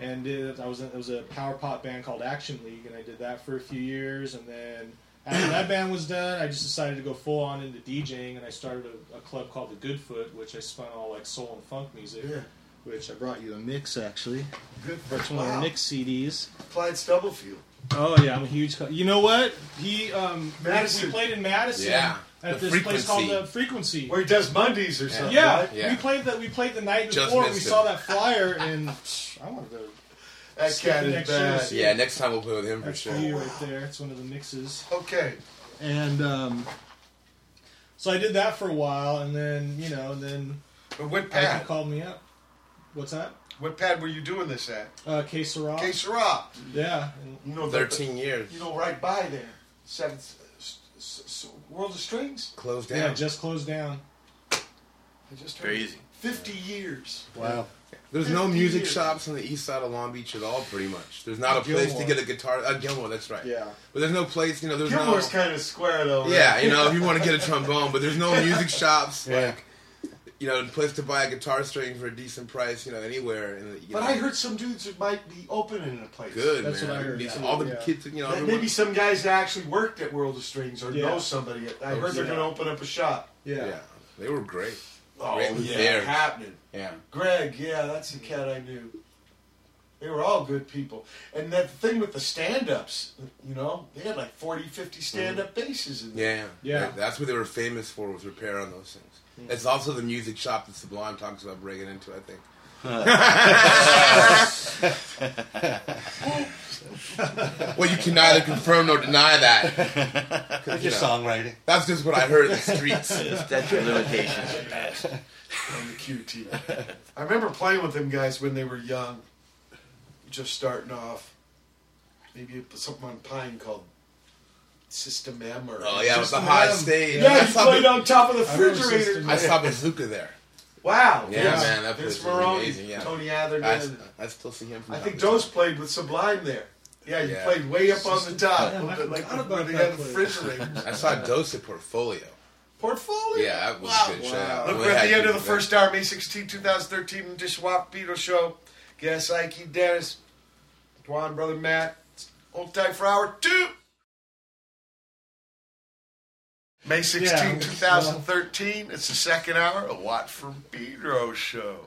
and did I was in, it was a power pop band called Action League, and I did that for a few years, and then after that band was done, I just decided to go full on into DJing, and I started a, a club called the Goodfoot, which I spun all like soul and funk music. Yeah. Which I brought you a mix actually. Good. That's one of Wow. the mix CDs. Clyde Stubblefield. Oh yeah, I'm a huge. Co- you know what? He um Madison. We played in Madison. Yeah. At The this place called the Frequency. Where he does Mondays or something, Yeah, right? Yeah. we played that. We played the night Just before. We missed saw that flyer, and I wanted to. That Skip cat the is next bad. show. Yeah, next time we'll play with him for That's sure. for you right there. It's one of the mixes. Okay. And um, so I did that for a while, and then you know, and then But what Ike pad? called me up. What's that? What pad were you doing this at? Uh, Que Sera. Que Sera. Yeah. And, You know, the- 13 years. You know, right by there. Seventh, S- s- World of Strings. Closed down. Yeah, just closed down. I just heard Crazy. Fifty years. Wow. There's no music years. shops on the east side of Long Beach at all, pretty much. There's not a place to get a guitar. Uh, Gilmore, that's right. Yeah. But there's no place, you know, there's Gilmore's no. kind of square though. right? Yeah, you know, if you want to get a trombone, but there's no music shops, Yeah. like, you know, a place to buy a guitar string for a decent price, you know, anywhere. In the, you But know, I heard some dudes might be opening a place. Good, That's man. what I heard, These- yeah. All the Yeah. kids, you know, That everyone- maybe some guys that actually worked at World of Strings or Yeah. know somebody. I heard they're going to open up a shop. Yeah. yeah, they were great. Oh Great yeah, theirs. happening. Yeah. Greg, yeah, that's the cat I knew. They were all good people. And that thing with the stand-ups, you know, they had like 40, 50 mm-hmm. stand-up basses in there. Yeah, Yeah. That- That's what they were famous for was repair on those things. Hmm. It's also the music shop that Sublime talks about breaking into. I think. Well, you can neither confirm nor deny that. 'Cause, you Your know, songwriting. That's just what I heard in the streets. Statute of limitations are on the QT. I remember playing with them guys when they were young, just starting off. Maybe something on Pine called System M or Oh yeah, with the System high M. stage. Yeah, I you saw, played on top of the refrigerator. I saw Bazooka there. Wow. Yeah, Vince- man, that Vince was Meghrouni, amazing, yeah. Tony Atherton. I, I still see him. From I think to. Dose played with Sublime there. Yeah, you Yeah. played way up on the top, Yeah, I with the- like forgot where about that the I saw Dose at Portfolio. Portfolio. Yeah, that was wow. a good show. Look, we're at the end of the first hour, May 16, 2013, Dishwap Beetle Show. Guess Ike, Dennis, Dwan, Brother Matt. Old tight for hour two. May 16, Yeah, 2013. It's the second hour of Watt from Pedro Show.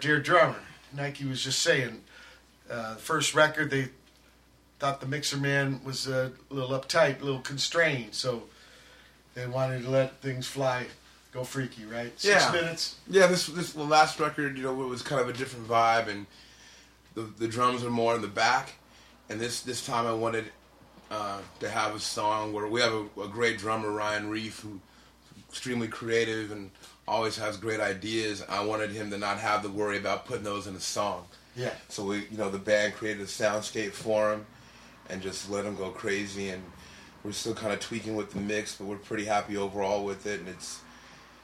Dear drummer. Nike was just saying, uh, first record they thought the Mixer Man was a little uptight, a little constrained, so they wanted to let things fly, go freaky, right? Six Yeah. minutes. Yeah, this this the last record, you know, it was kind of a different vibe, and the the drums are more in the back. And this this time, I wanted uh, to have a song where we have a, a great drummer, Ryan Reef, who extremely creative and always has great ideas. I wanted him to not have to worry about putting those in a song. Yeah. So we, you know, the band created a soundscape for him, and just let him go crazy. And we're still kind of tweaking with the mix, but we're pretty happy overall with it. And it's,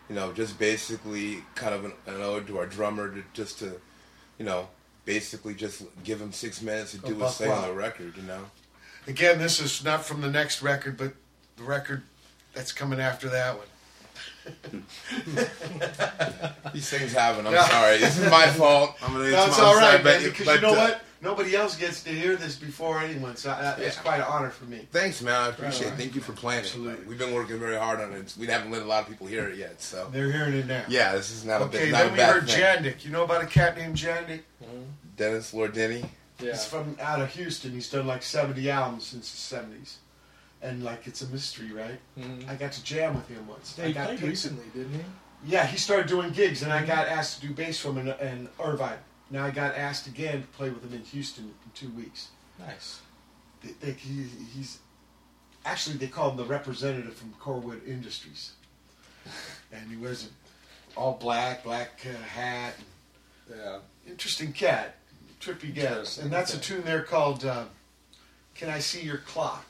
you know, just basically kind of an, an ode to our drummer, to just to, you know, basically just give him six minutes to Go do his thing on the record. You know. Again, this is not from the next record, but the record that's coming after that one. These things happen. I'm Yeah. sorry. This is my fault. I'm gonna. No, it's I'm all sorry, man. Because you know uh, what? Nobody else gets to hear this before anyone, so uh, it's quite an honor for me. Thanks, man. I appreciate Right. it. Thank you for playing Absolutely. it. Like, we've been working very hard on it. We haven't let a lot of people hear it yet, so. They're hearing it now. Yeah, this is not a Okay, bit, not then we heard thing. Jandek. You know about a cat named Jandek? Dennis Lord Lordini. He's from out of Houston. He's done like 70 albums since the 70s. And like it's a mystery, right? Mhm. I got to jam with him once. Yeah, I he got played picked- recently, didn't he? Yeah, he started doing gigs, and I got asked to do bass for him in, in Irvine. Now I got asked again to play with him in Houston in two weeks. Nice. They, they, he, he's actually they call him the representative from Corwood Industries, and he wears a all black, black uh, hat. Yeah. Interesting cat, trippy guy, and that's a tune there called uh, "Can I See Your Clock?"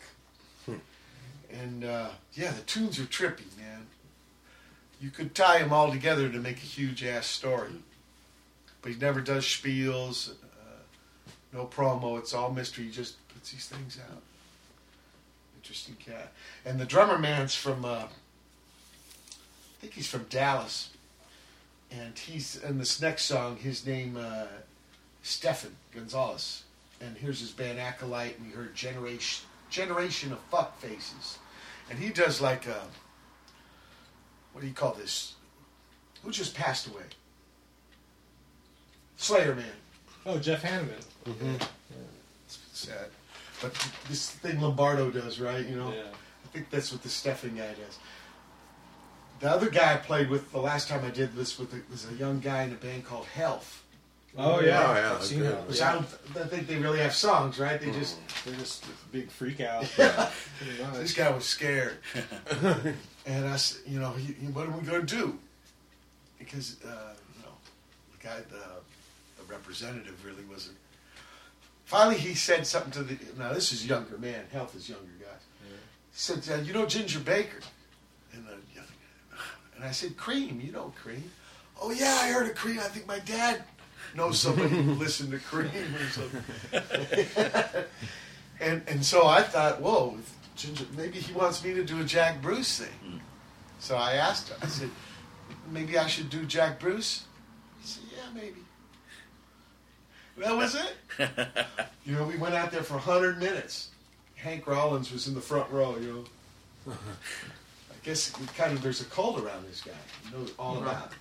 And uh, yeah, the tunes are trippy, man. You could tie them all together to make a huge ass story, but he never does spiels, uh, no promo. It's all mystery. He just puts these things out. Interesting cat, and the drummer man's from. Uh, I think he's from Dallas and he's in this next song. His name uh, Stefan Gonzalez, and here's his band Akkolyte, and we heard Generation Generation of Fuck Faces, and he does like a what do you call this? Who just passed away? Slayer Man. Oh, Jeff Hanneman. Mm-hmm. It's sad, but this thing Lombardo does, right? You know, Yeah. I think that's what the Stefan guy does. The other guy I played with the last time I did this with was a young guy in a band called Health. Oh yeah, Oh, yeah, I've seen okay. that. Which yeah. I don't I think they really have songs, right? They just They're just a big freak out. Yeah. This guy was scared, and I, s- you know, he, he- what are we going to do? Because uh, you know, the guy, the, the representative, really wasn't. Finally, he said something to the. Now this is younger man. Health is younger guys. He said, uh, "You know Ginger Baker," and the and I said, "Cream, you know Cream." Oh yeah, I heard of Cream. I think my dad knows somebody who listened to Cream or something. and and so I thought, whoa, Ginger, maybe he wants me to do a Jack Bruce thing. So I asked him. I said, maybe I should do Jack Bruce. He said, yeah, maybe. That was it. You know, we went out there for 100 minutes. Hank Rollins was in the front row, you know. I guess kind of there's a cult around this guy. He knows all about it.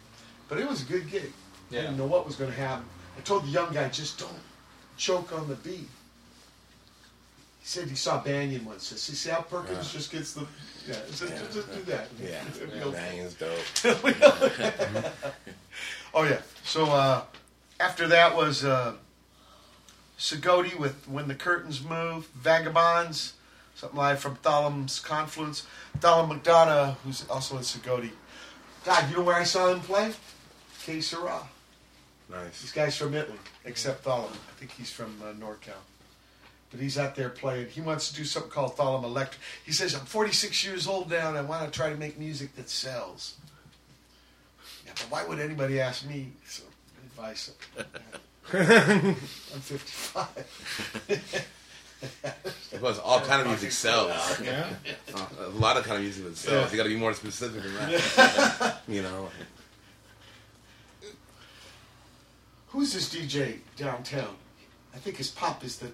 But it was a good gig. I didn't know what was going to happen. I told the young guy, just don't choke on the beat. He said he saw Banyan once. He said, see how Perkins just gets the. Yeah, just, just, just do that. Yeah, yeah. Banyan's dope. Oh yeah. So uh, after that was uh, Tsigoti with "When the Curtains Move," Vagabonds, something live from Thollem's Confluence. Thalem McDonough, who's also in Tsigoti. God, you know where I saw him play? Que Sera. Nice. These guys from Italy, except Thollem. I think he's from uh, NorCal. But he's out there playing. He wants to do something called Thollem Electric. He says, I'm 46 years old now and I want to try to make music that sells. Yeah, but why would anybody ask me for advice? I'm 55. Because all kind of music sells. Yeah. Uh, a lot of kind of music that sells. Yeah. You got to be more specific than that. you know. Who's this DJ downtown? I think his pop is the.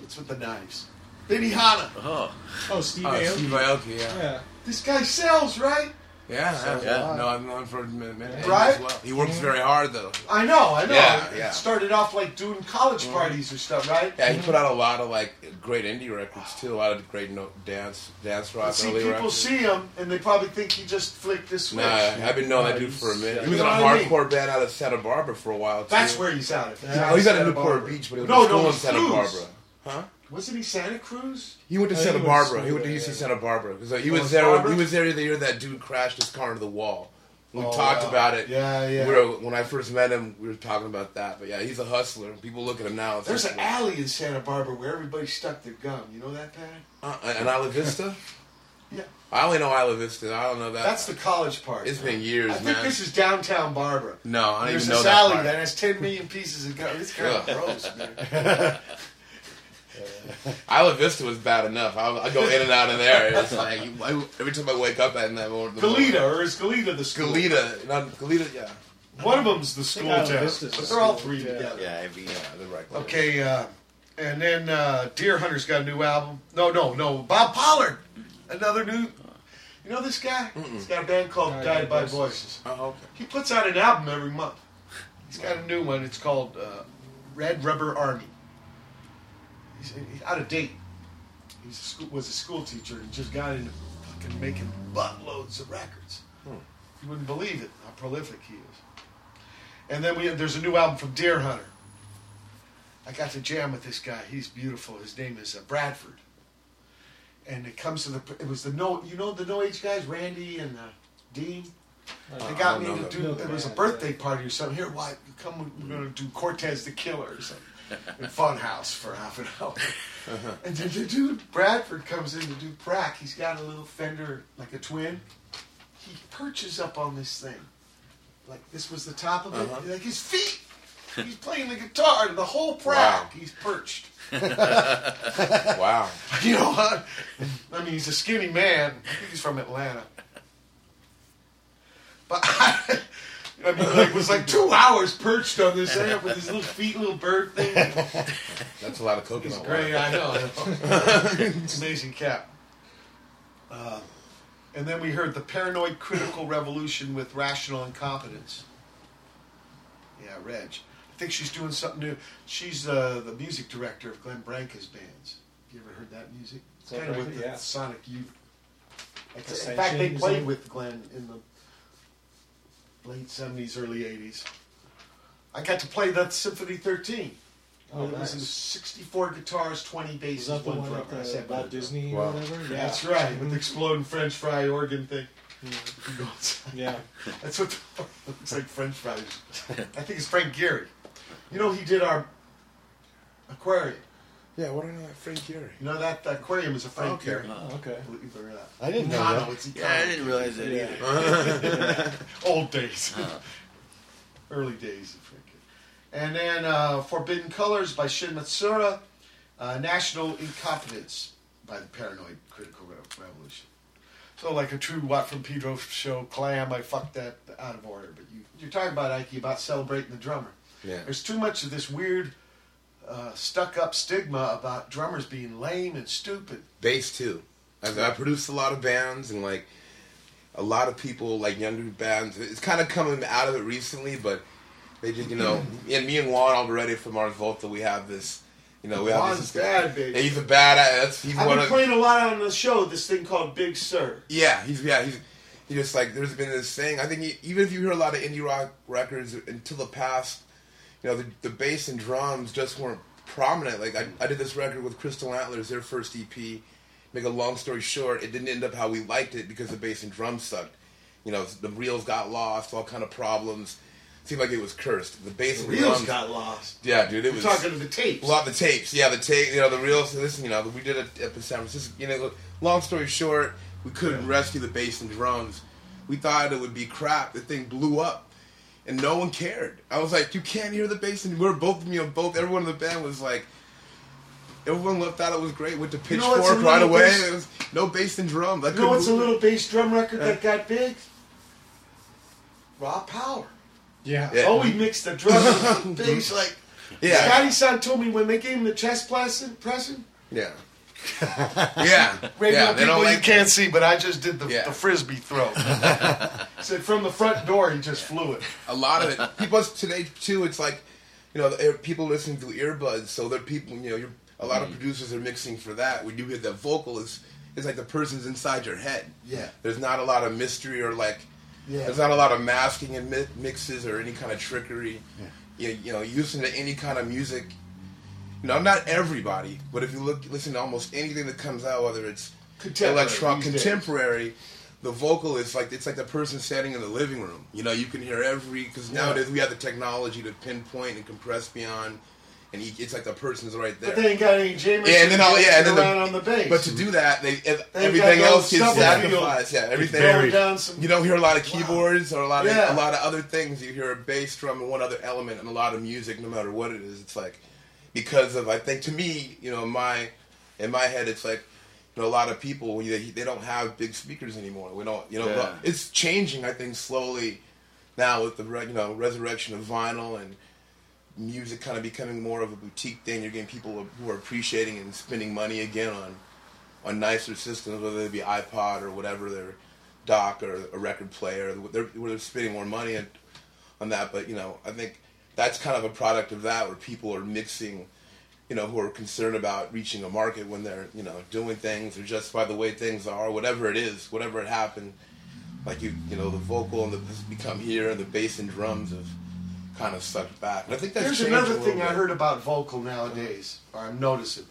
What's with the knives? Benihana. Oh, Oh, Steve Oh, Aoki. Steve Aoki, yeah. Yeah. This guy sells, right? Yeah, Yeah. No, I've known for a minute, minute Right? as well. He works mm-hmm. very hard though. I know, I know. Yeah, It yeah. Started off like doing college mm-hmm. parties or stuff, right? Yeah, he mm-hmm. put out a lot of like great indie records too. A lot of great no, dance, dance rock See, early people records. see him and they probably think he just flicked this switch. Nah, I've been knowing that dude for a minute. yeah. He was You in a know what I mean? hardcore band out of Santa Barbara for a while too. That's where he's out of. Oh, he's out of Newport Barbara. Beach, but he went No, no, in Santa Cruz. Barbara. Huh? Wasn't he Santa Cruz? He went to Oh, he Santa went Barbara. school He went to there, UC yeah. Santa Barbara because he Oh, was there. Barbara? He was there the year that dude crashed his car into the wall. We Oh, talked wow. about it. Yeah, yeah. We were, when I first met him, we were talking about that. But yeah, he's a hustler. People look at him now. There's like, an alley in Santa Barbara where everybody stuck their gum. You know that, Pat? Uh, an Isla Vista. Yeah. I only know Isla Vista. I don't know that. That's the college part. It's been years, I think man. this is downtown Barbara. no, I don't There's even know this that alley part. that has 10 million pieces of gum. It's kind of gross, man. Isla Vista was bad enough. I, I go in and out of there. It's like you, I, every time I wake up at night, or the Goleta, or is Goleta the school? Galita, not Galita. Yeah, One of them's the school Isla town. But the they're all three yeah. together. yeah, I mean, yeah, they're right. there. Okay, uh, and then uh, Deerhunter's got a new album. No, no, no. Bob Pollard, another new. You know this guy? He's got a band called Guided Guided by by Voices. Oh, okay. He puts out an album every month. He's got a new one. It's called uh, Red Rubber Army. He's, he's out of date. He was a school teacher and just got into fucking making buttloads of records. You wouldn't believe it how prolific he is. And then we there's a new album from Deerhunter. I got to jam with this guy. He's beautiful. His name is uh, Bradford. And it comes to the it was the no you know the no age guys Randy and uh, Dean. They Uh, I got me know to do. No, It was a man, birthday party or something. Here, why? Come, we're going to do Cortez the Killer or something in Funhouse for half an hour. And then the dude Bradford comes in to do prac. He's got a little Fender, like a twin. He perches up on this thing, like this was the top of it. Uh-huh. Like his feet. He's playing the guitar. The whole prac. Wow. He's perched. Wow. You know what? I mean, he's a skinny man. I think he's from Atlanta. But I, I mean, like, it was like two hours perched on this amp with his little feet, little bird thing. That's a lot of He's coconut great. water. I know. I know. Amazing cat. Uh, and then we heard the paranoid critical revolution with rational incompetence. Yeah, Reg. I think she's doing something new. She's uh, the music director of Glenn Branca's bands. You ever heard that music? It's kind of with the yeah. Sonic Youth. It's- In fact, they played with Glenn in the late seventies, early eighties. I got to play that Symphony 13. Oh, it was in 64 guitars, 20 Is basses, that one one drum. at I said, about Disney Wow. or whatever? Yeah. That's right, with the mm-hmm. exploding French fry organ thing. You can go outside. Yeah. That's what the, looks like French fries. I think it's Frank Gehry. You know, he did our aquarium. Yeah, what do I know? that Frank Gehry. You know that aquarium is a Frank Okay. Gehry. Oh, okay. Believe it or not. I didn't know No, that. no, it's yeah, I didn't realize that Yeah. either. Old days. Early days of Frank Gehry. And then uh, Forbidden Colors by Shin Matsura. Uh, Rational Incompetence by the Paranoid Critical Revolution. So, like a true Watt from Pedro show, Clam, I fucked that out of order. But you, you're talking about, Ike, about celebrating the drummer. Yeah. There's too much of this weird, uh, stuck up stigma about drummers being lame and stupid. Bass too. I, I produced a lot of bands and like a lot of people like younger bands. It's kind of coming out of it recently, but they just you know, and me and Juan Alderete from Mars Volta, we have this. You know, we have Juan's this. bad, baby. Yeah, he's a badass. He's I've one been of. playing a lot on the show. This thing called Big Sir. Yeah, he's yeah he's he just like there's been this thing. I think he, even if you hear a lot of indie rock records until the past, you know the, the bass and drums just weren't prominent. Like I, I did this record with Crystal Antlers, their first EP. Make a long story short, it didn't end up how we liked it because the bass and drums sucked. You know the reels got lost, all kind of problems. Seemed like it was cursed. The bass The and reels drums got lost. Yeah, dude, it You're was talking to the tapes. a lot of the tapes, yeah, the tape, you know, the reels. Listen, you know, we did it up in San Francisco. You know, long story short, we couldn't rescue the bass and drums. We thought it would be crap. The thing blew up, and no one cared. I was like, you can't hear the bass, and we are both, you know, both. Everyone in the band was like, everyone thought it was great. Went to You know Pitchfork right away. bass- It was no bass and drum. I You know couldn't what's a little bass drum record that uh, got big? Raw Power. Yeah. Yeah. Oh, he mixed the drums with the bass like. Yeah. Scotty Asheton told me when they gave him the chest pressing, pressing Yeah. Yeah. radio yeah. People don't you can't see, but I just did the, Yeah. the frisbee throw. Said from the front door, he just flew it. a lot of it. People today too. It's like you know, eh, people listening through earbuds. So there are people. You know, you're, a lot of mm. producers are mixing for that. When you hear that vocal, is it's like the person's inside your head. Yeah. There's not a lot of mystery or like. Yeah. There's not a lot of masking and mi- mixes or any kind of trickery. You, you know, you listen to any kind of music. You know, not everybody, but if you look, listen to almost anything that comes out, whether it's Contemporary electronic, contemporary, the vocal is like it's like the person standing in the living room. You know, you can hear every because Yeah. nowadays we have the technology to pinpoint and compress beyond, and you, it's like the person's right there. But they ain't got any Jameson. yeah, and then all, yeah, and then the, on the bass. But to do that, they ev- They everything else gets sacrificed. Yeah, everything. some. You don't hear a lot of keyboards or a lot of Yeah. a lot of other things. You hear a bass drum and one other element and a lot of music, no matter what it is. It's like because of I think to me, you know, in my in my head, it's like you know a lot of people they, they don't have big speakers anymore. We don't, you know, Yeah. it's changing. I think slowly now with the re- you know resurrection of vinyl and music kind of becoming more of a boutique thing. You're getting people who are appreciating and spending money again on on nicer systems, whether it be iPod or whatever their dock or a record player. They're, where they're spending more money on, on that. But you know, I think that's kind of a product of that, where people are mixing. You know, who are concerned about reaching a market when they're you know doing things or just by the way things are, whatever it is, whatever it happened. Like you, you know, the vocal and the has become here, and the bass and drums have kind of sucked back. And I think that's changed another thing I heard about vocal nowadays, or I'm noticing.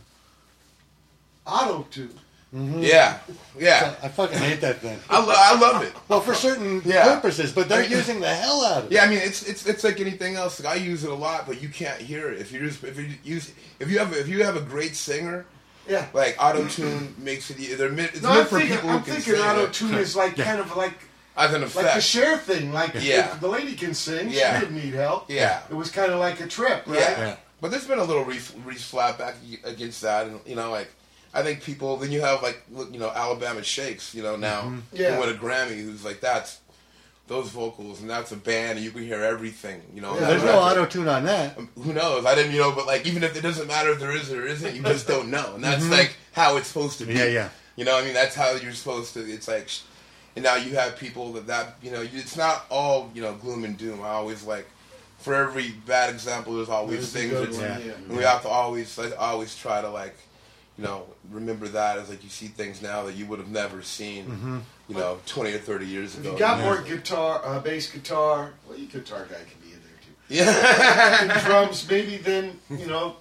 Auto tune. Mm-hmm. Yeah, yeah. I fucking hate that thing. I, lo- I love it. Well, for certain Yeah. purposes, but they're using the hell out of it. Yeah, I mean it's it's it's like anything else. Like, I use it a lot, but you can't hear it if you just if you use if you have if you have a great singer. Yeah. Like auto tune makes it. They're meant, it's No, meant I'm for thinking, people who I'm can thinking auto tune is like kind of like as an effect. like the effect. share thing. Like Yeah. if the lady can sing, Yeah. she didn't need help. Yeah. It was kind of like a trip, right? Yeah. But there's been a little Reese, Reese flat back against that, and you know, like I think people. Then you have like look, you know Alabama Shakes, you know now Mhm. Yeah. who win a Grammy, who's like that's those vocals, and that's a band, and you can hear everything, you know. There's no auto tune on that. Who knows? I didn't, you know, but like even if it doesn't matter if there is or isn't, you just don't know, and that's Mhm. like how it's supposed to be. Yeah, yeah. You know, I mean, that's how you're supposed to. It's like, and now you have people that that you know, you- it's not all you know gloom and doom. I always like. For every bad example, there's always There's things. good That's, yeah. And we have to always, like, always try to like, you know, remember that as like you see things now that you would have never seen, Mhm. you know, twenty or thirty years ago. If ago. you got Yeah. more guitar, uh, bass guitar, well, you guitar guy can be in there too. Yeah. Drums, maybe then you know,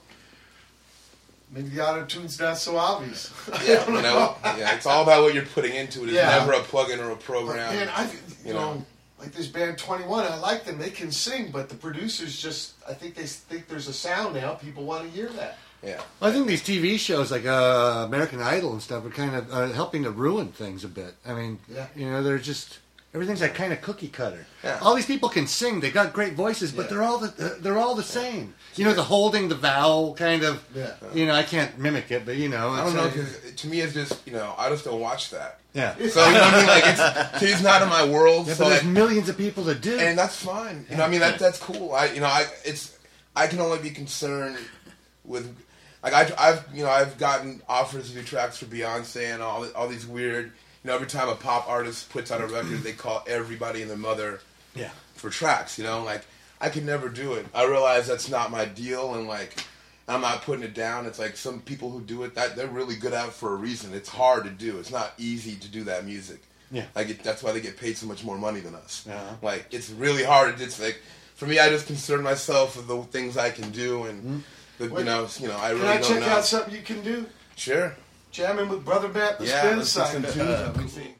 maybe the auto tune's not so obvious. Yeah, you know, yeah, it's all about what you're putting into it. It's Yeah. never a plug-in or a program. Man, I you, You know, know. like this band Twenty One. I like them. They can sing, but the producers just I think they think there's a sound now. People want to hear that. Yeah. I think these TV shows like uh, American Idol and stuff are kind of uh, helping to ruin things a bit. I mean, Yeah. you know, they're just everything's like kind of cookie cutter. Yeah. All these people can sing; they got great voices, but Yeah. they're all the they're all the same. You know, the holding the vowel kind of. Yeah. You know, I can't mimic it, but you know, I don't know like- because to me it's just you know I just don't watch that. Yeah. So you know what I mean? Like it's he's not in my world. Yeah, so but there's like, millions of people that do. and that's fine. You know, I mean that that's cool. I you know I it's I can only be concerned with like I I've you know I've gotten offers to do tracks for Beyonce and all all these weird you know, every time a pop artist puts out a record, they call everybody and their mother Yeah. for tracks. You know, like I could never do it. I realize that's not my deal, and like I'm not putting it down. It's like some people who do it that they're really good at it for a reason. It's hard to do. It's not easy to do that music. Yeah. Like it, that's why they get paid so much more money than us. Uh-huh. Like it's really hard. It's like for me, I just concern myself with the things I can do, and the, you know, you know, I really Can I check know. out something you can do? Sure. Jamming with Brother Matt the Yeah, Spin let's Side. it. let me see.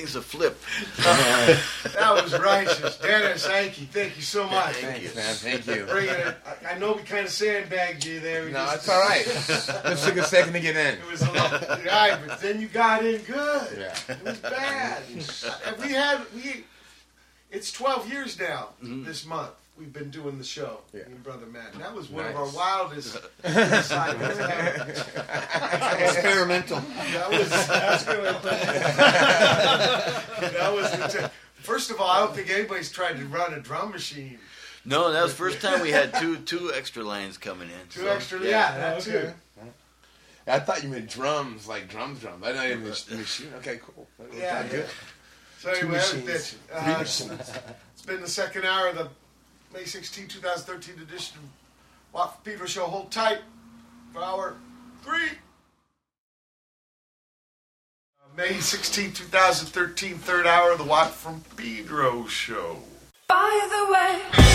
Things a flip. that was righteous. Dennis, thank you. Thank you so much. Thank you. man. Thank you. Bringing it. I, I know we kind of sandbagged you there. We No, just- it's all right. Just took a second to get in. It was a lot. Right, but then you got in good. Yeah. It was bad. We had we. It's 12 years now. Mm-hmm. This month we've been doing the show. Yeah. Me and brother Matt. And that was one of our wildest assignments ever. Experimental. That was that's gonna, that was the t- first of all. I don't think anybody's tried to run a drum machine. No, that was the first time we had two two extra lines coming in. Two so, extra, yeah, that Okay. too. I thought you meant drums, like drums, drums. I know you meant the machine. Okay, cool. That Yeah, not yeah. good. So anyway, that was machines. bitch. Uh, it's been the second hour of the May 16, 2013 edition of Watt for Show. Hold tight for hour three. Uh, May 16, 2013, third hour of the Watt from Pedro Show. By the way,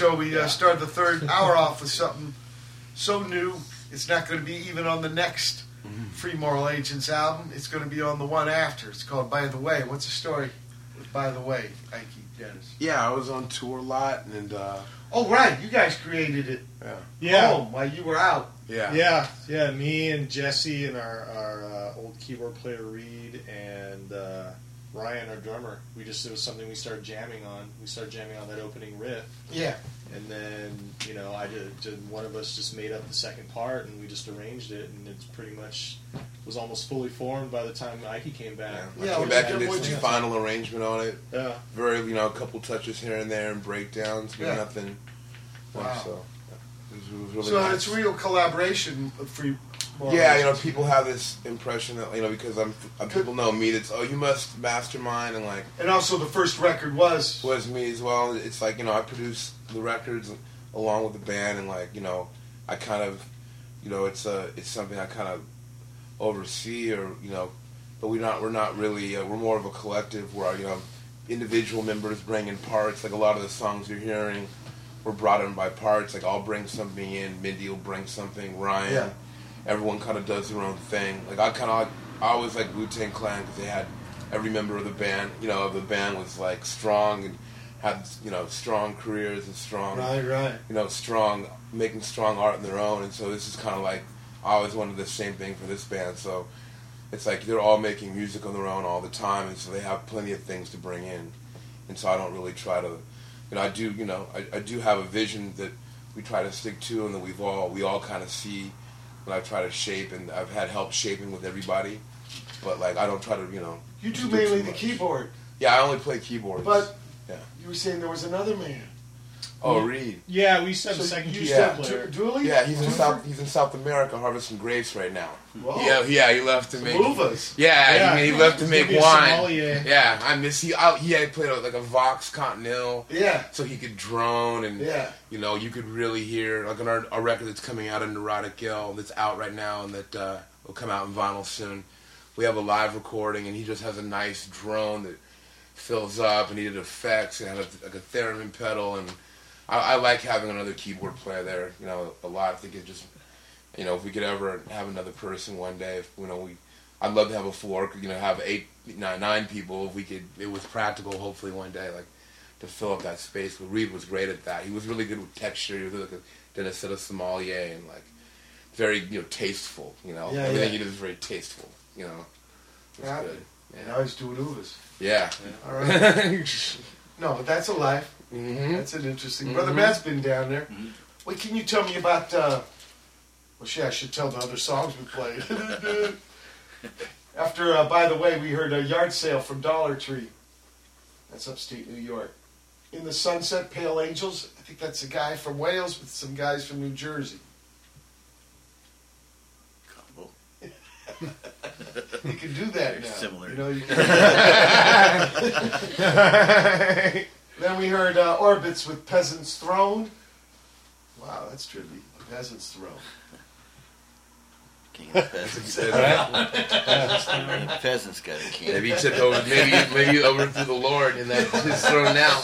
Show, we uh, Yeah. started the third hour off with something so new. It's not going to be even on the next Free Moral Agents album. It's going to be on the one after. It's called By the Way. What's the story with By the Way, Ike Dennis? Yeah, I was on tour a lot, and uh, Oh, right. You guys created it yeah, Yeah. home while you were out. yeah, Yeah, yeah. Me and Jesse and our, our uh, old keyboard player Reed and uh, Ryan, our drummer. We just it was something we started jamming on. We started jamming on that opening riff, Yeah. and then you know I did, did one of us just made up the second part, and we just arranged it, and it's pretty much was almost fully formed by the time Ike came back. I Yeah, came back and did what some final arrangement on it. Yeah. Very, you know, a couple touches here and there and breakdowns, but Yeah. nothing. Wow. So it was, it was really So nice. it's real collaboration for Free Moral Yeah, you know, people have this impression that you know because I'm, people know me. That's oh, you must mastermind and like And also, the first record was. was me as well. It's like you know I produce the records along with the band, and like you know I kind of you know it's a it's something I kind of oversee or you know, but we're not we're not really uh, we're more of a collective where you know individual members bring in parts. Like a lot of the songs you're hearing were brought in by parts. Like I'll bring something in, Mindy will bring something, Ryan. Yeah. Everyone kind of does their own thing. Like I kind of I always like Wu Tang Clan because they had every member of the band, you know, of the band was like strong and had you know strong careers and strong, Right, right. you know, strong making strong art on their own. And so this is kind of like I always wanted the same thing for this band. So it's like they're all making music on their own all the time, and so they have plenty of things to bring in. And so I don't really try to, you know, I do, you know, I, I do have a vision that we try to stick to, and that we've all we all kind of see. And I try to shape, and I've had help shaping with everybody, but like I don't try to, you know. You do do mainly too the keyboard, Yeah, I only play keyboards. but yeah. you were saying there was another man. Oh, Reed. Yeah, we said to So a second you keyboard used player. Du- Dooley? Yeah, he's in South. He's in South America harvesting grapes right now. Whoa. Yeah, yeah, he left to make. Yeah, Yeah. he, he left to make gonna be a wine. Yeah, I miss he. I, he had played like a Vox Continental, Yeah. so he could drone and Yeah. you know you could really hear like on our, our record that's coming out in Neurotic Yell that's out right now and that uh, will come out in vinyl soon. We have a live recording and he just has a nice drone that fills up and he did effects and had a, like a theremin pedal and I, I like having another keyboard player there. You know a lot. I think it just you know if we could ever have another person one day, if you know we. I'd love to have a floor, you know, have eight, nine, nine people. If we could, it was practical. Hopefully, one day, like to fill up that space. But Reed was great at that. He was really good with texture. He was like a Dennis said a sommelier and like very you know tasteful. You know, Yeah, everything yeah. he did was very tasteful. You know, it was Yeah. good. And now he's doing uvas. Yeah. All right. no, but that's a life. hmm That's an interesting. Brother Mhm. Matt's been down there. Wait, can you tell me about? Uh, well, shit, I should tell the other songs we played. After, uh, by the way, we heard a yard sale from Dollar Tree. That's upstate New York. In the Sunset, Pale Angels. I think that's a guy from Wales with some guys from New Jersey. Combo. You can do that now. similar. You know, you can then we heard uh, Orbits with Peasant's Throne. Wow, that's trippy. Peasant's Throne. King of the peasants. Right? peasants got a king. Maybe you took over. Maybe maybe he overthrew the Lord, and that's his throne now.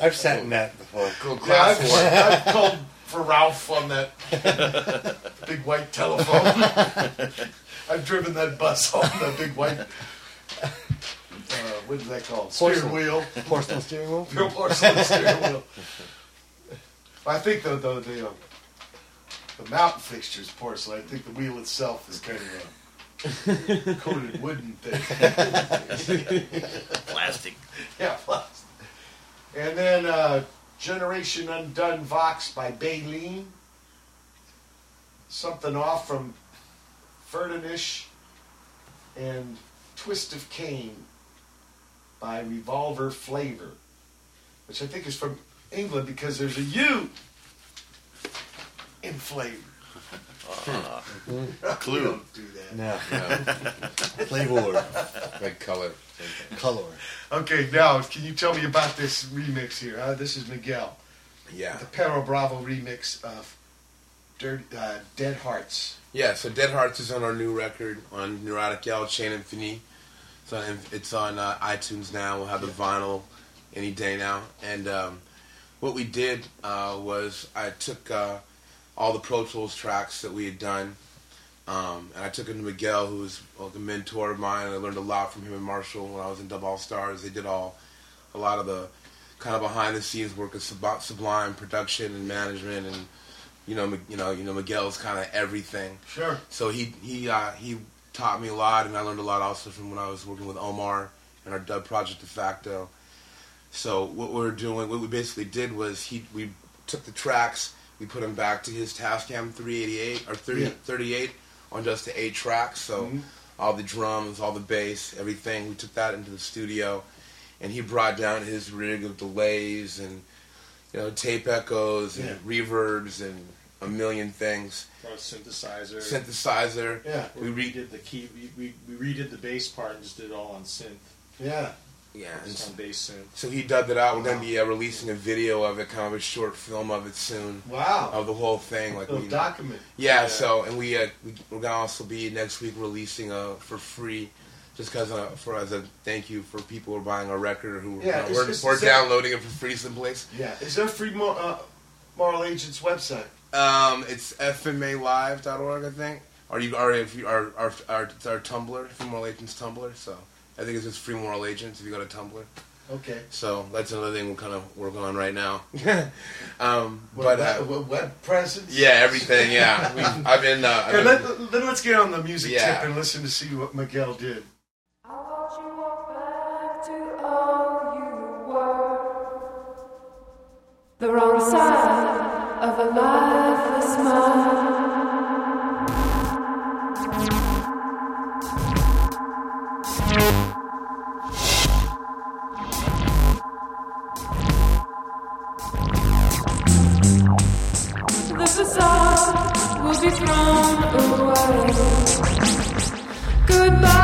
I've sat in that before. Go Yeah, class I've, war. I've called for Ralph on that big white telephone. I've driven that bus on that big white. Uh, what is that called? Steering Porcelain. wheel. Porcelain steering wheel? Pure porcelain steering wheel. I think the the the, um, the mountain fixture is porcelain. I think the wheel itself is kind of a coated wooden thing. Plastic. Yeah, plastic. And then uh, Generation Undone Vox by Baleen. Something off from Fertanish. And Twist of Cain by Revolver Flavour, which I think is from England because there's a U in flavor. You Clue. don't do that. No. Flavor. Like color. Color. Okay, now can you tell me about this remix here? Huh? This is Miguel. Yeah. The Perro Bravo remix of Dirty, uh, Dead Hearts. Yeah, so Dead Hearts is on our new record on Neurotic Yell, Chain Infini. So it's on uh, iTunes now. We'll have the vinyl any day now. And um, what we did uh, was I took uh, all the Pro Tools tracks that we had done, um, and I took him to Miguel, who was like a mentor of mine. I learned a lot from him and Marshall when I was in Dub All Stars. They did all a lot of the kind of behind the scenes work of Sub- Sublime production and management and you know, you know, you know, Miguel's kind of everything. Sure. So he he uh, he taught me a lot, and I learned a lot also from when I was working with Omar and our dub project de facto. So what we're doing, what we basically did was he we took the tracks, we put him back to his Tascam 388 or 30, Yeah. 38 on just the eight tracks. So Mhm. all the drums, all the bass, everything. We took that into the studio, and he brought down his rig of delays and you know tape echoes and Yeah. reverbs and a million things. Brought synthesizer. Synthesizer. Yeah. We redid the key. We, we, we redid the bass part and just did it all on synth. Yeah. Yeah. Just on bass synth. So he dubbed it out. We're going to be uh, releasing a video of it, kind of a short film of it soon. Wow. Of the whole thing, like Little we document. Yeah. Yeah. So and we uh, we, we're going to also be next week releasing a for free, just because uh, for as a thank you for people who are buying our record or who Yeah, uh, we're, is- we're is that- downloading it for free someplace. Yeah. Is there a free Mo- uh, Moral Agents website? Um, it's fmalive.org, I think. Or you, are if you, our, our, our, it's our Tumblr, Free Moral Agents Tumblr. So I think it's just Free Moral Agents if you go to Tumblr. Okay. So that's another thing we're kind of working on right now. um, What, but uh, web, web presence? yeah, everything. Yeah, we, I've been. Uh, I've Here, been let, then let's get on the music Yeah. tip and listen to see what Miguel did. The wrong side of a lifeless mind. Be thrown away. Goodbye,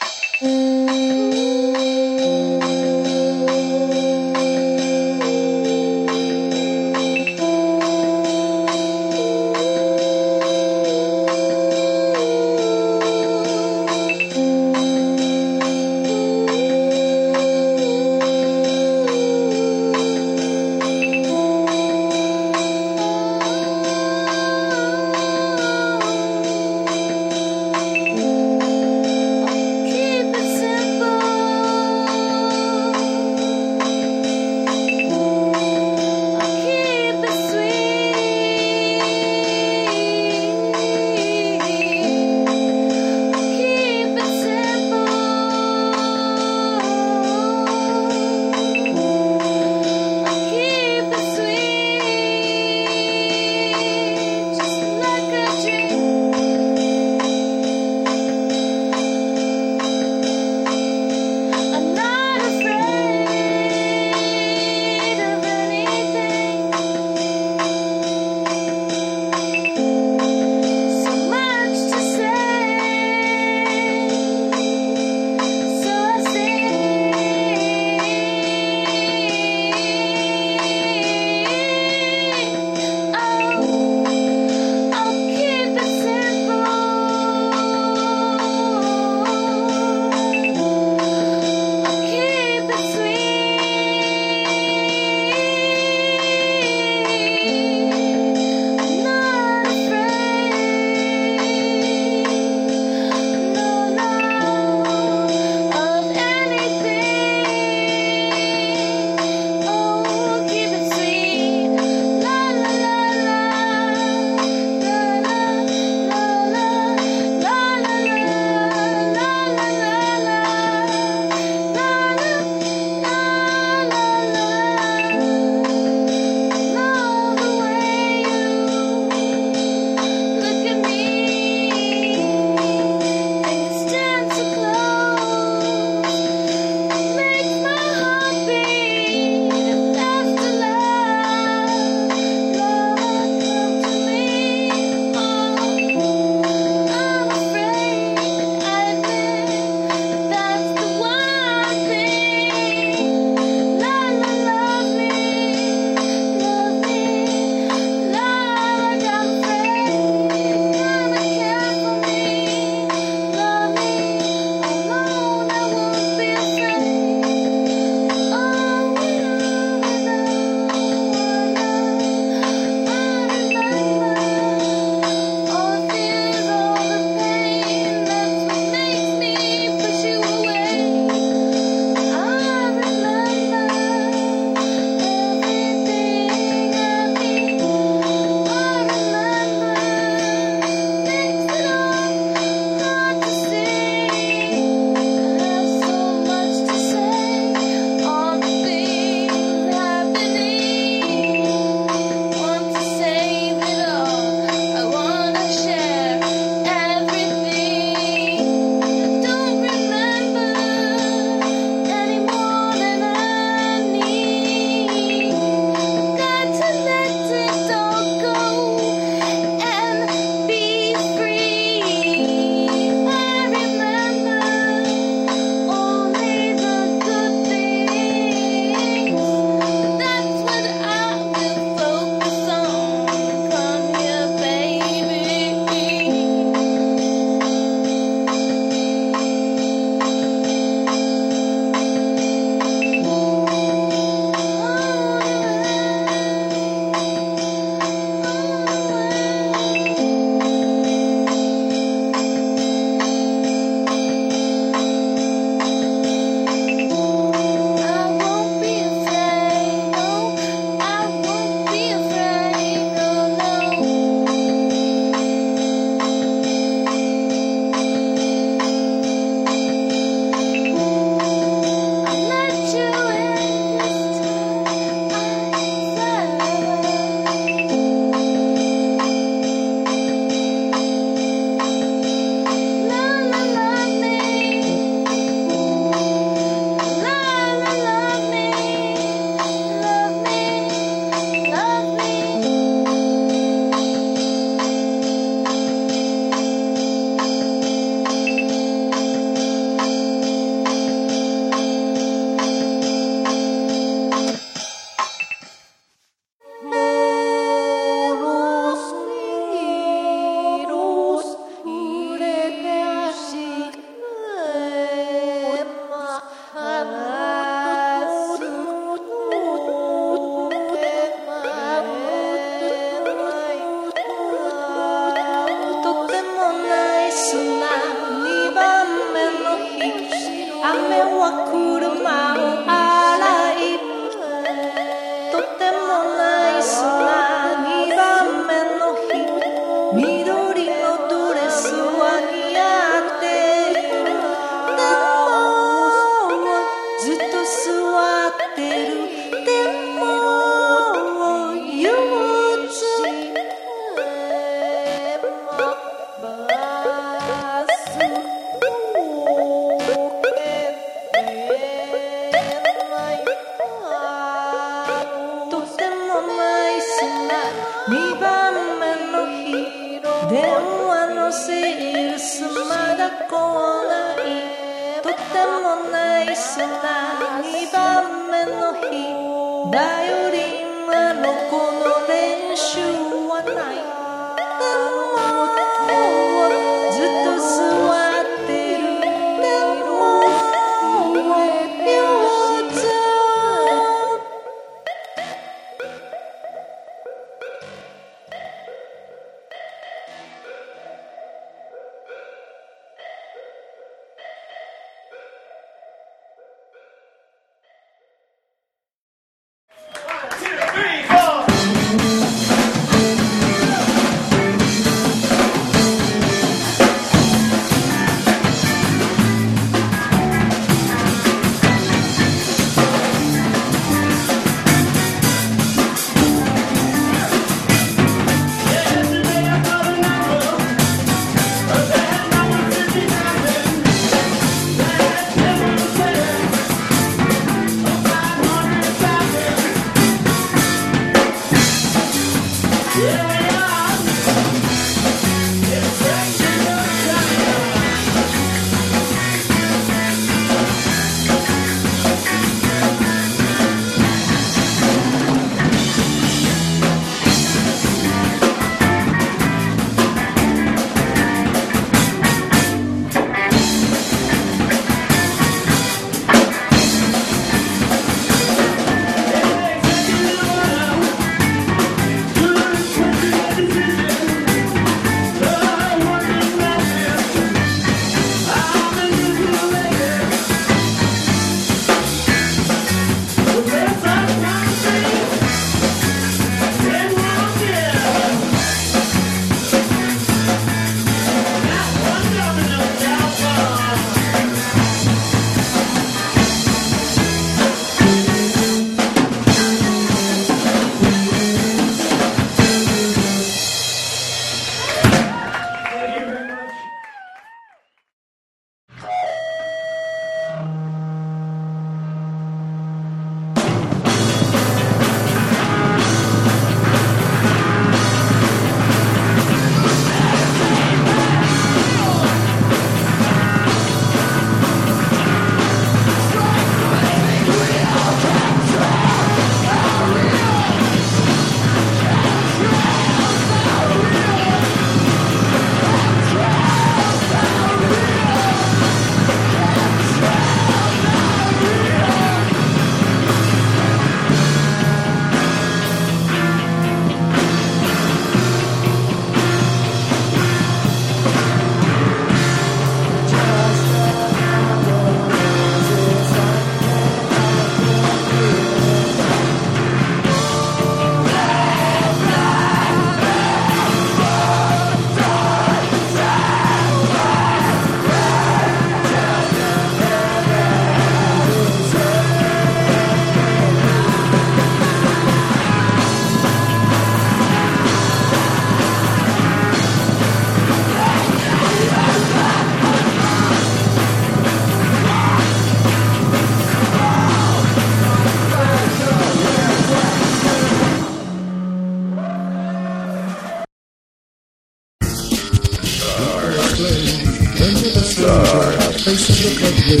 face of the country.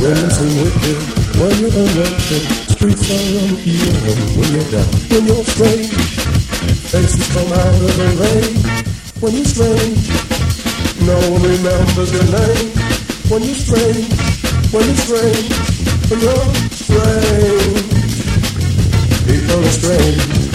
Women sing with when you're done working. Streets are uneven when you're down. When you're strange, faces come out of the rain. When you're strange, no one remembers your name. When you're strange, when you're strange, when you're strange, people are strange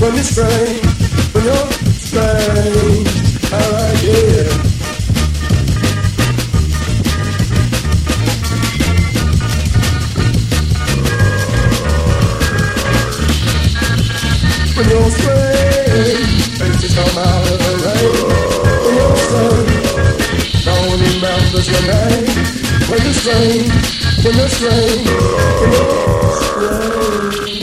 when you're strange, when you're strange. Alright, yeah. When you're strange, faces come out of the rain. When you're strange, no one remembers your name. When you're strange, when you're strange, when you're strange.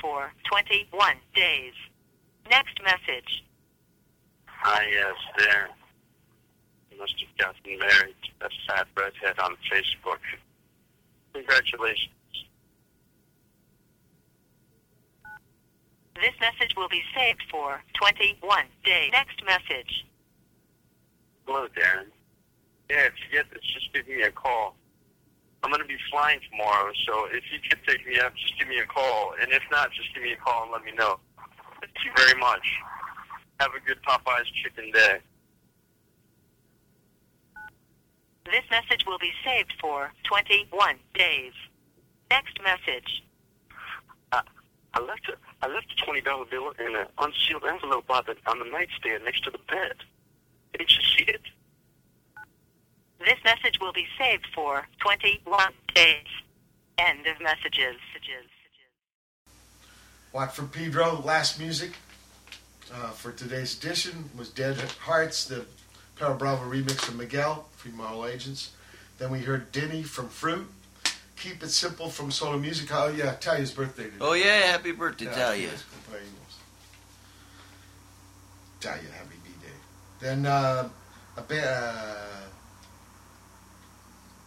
For 21 days. Next message. Hi, yes, Darren. You must have gotten married to that fat redhead on Facebook. Congratulations. This message will be saved for 21 days. Next message. Hello, Darren. Yeah, if you get this, just give me a call. I'm going to be flying tomorrow, so if you could take me up, just give me a call. And if not, just give me a call and let me know. Thank you very much. Have a good Popeye's chicken day. This message will be saved for 21 days. Next message. I left a I left a twenty dollar bill in an unsealed envelope on the on the nightstand next to the bed. Didn't you see it? This message will be saved for 21 days. End of messages. messages. Watt from Pedro, last music uh, for today's edition was Dead Hearts, the Perro Bravo remix of Miguel, Free Moral Agents. Then we heard Dinny from Frute. Keep It Simple from Solamusica. Oh, yeah, Talia's birthday today. Oh yeah, happy birthday, Yeah, Talia. yes, compañeros. Talia, happy B-Day. Then uh, a, ba- uh,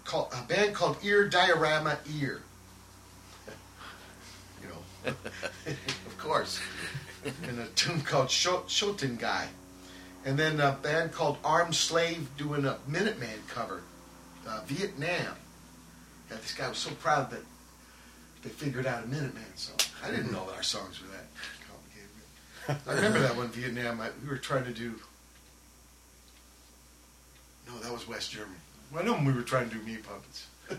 called, a band called Ear Diorama Ear. You know, of course. And a tune called Sho- Shotengai. And then a band called Armed Slave doing a Minutemen cover, uh, Vietnam. Yeah, this guy was so proud that they figured out a Minutemen song. I didn't know that our songs were that complicated. I remember that one Vietnam. I, we were trying to do. No, that was West Germany. Well, I know when we were trying to do meat puppets.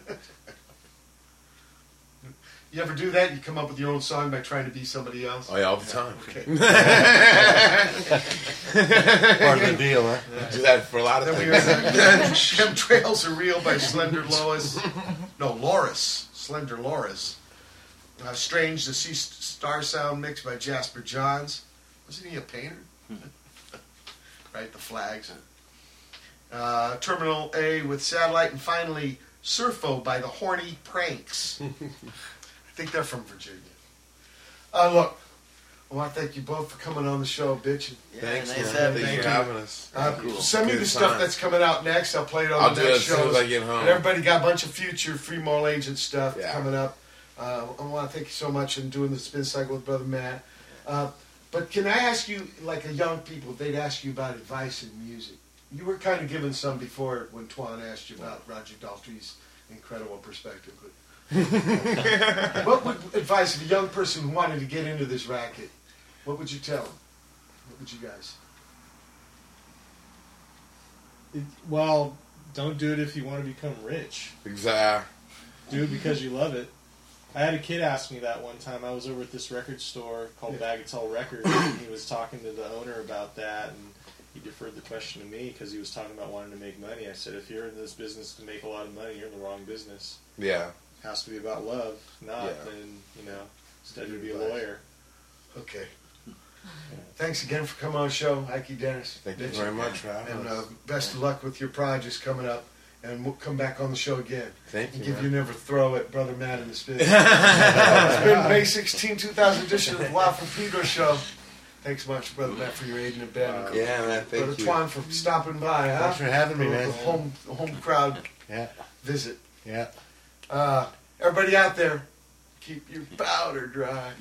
you ever do that? You come up with your own song by trying to be somebody else? Oh, yeah, all the time. Okay. Part of the deal, huh? Do that for a lot of Then we things. heard Chemtrails Are Real by Slender Lois. No, Loris. Slender Loris. Uh, Strange to C-Starsound mix by Jasper Johns. Wasn't he a painter? right, the flags. Uh, Terminal A with Satellite. And finally, Surfo by the Horny Pranks. I think they're from Virginia. Uh, look, I want to thank you both for coming on the show, bitch. Yeah, Thanks, nice man. having Thanks you. for having us. Uh, Cool. Send me Good the stuff time. that's coming out next. I'll play it on I'll the do next it as soon as I get home. And everybody got a bunch of future Free Moral Agent stuff Yeah. coming up. Uh, I want to thank you so much in doing the spin cycle with Brother Matt. Uh, but can I ask you, like a young people, they'd ask you about advice in music. You were kind of given some before when Twan asked you about Roger Daltrey's incredible perspective. But what would advice if a young person who wanted to get into this racket? What would you tell them? What would you guys? It, well, don't do it if you want to become rich. Exactly. Do it because you love it. I had a kid ask me that one time. I was over at this record store called Bagatelle Records, and he was talking to the owner about that, and he deferred the question to me because he was talking about wanting to make money. I said, if you're in this business to make a lot of money, you're in the wrong business. Yeah. It has to be about love. If not, Yeah. then you know, study to Good be a lawyer. Okay. Thanks again for coming on the show, Ike Dennis. Thank you very much for having And uh, best of luck with your projects coming up. And we'll come back on the show again. Thank you, give man. you never throw at Brother Matt in the spin. it's been May 16, 2000 edition of the Watt from Pedro show. Thanks much, Brother Matt, for your aid and abetting. Yeah, man, thank Brother you. Twan for stopping by. Huh? Thanks for having me, The- man. The home, the home crowd Yeah. visit. Yeah. Uh, everybody out there, keep your powder dry.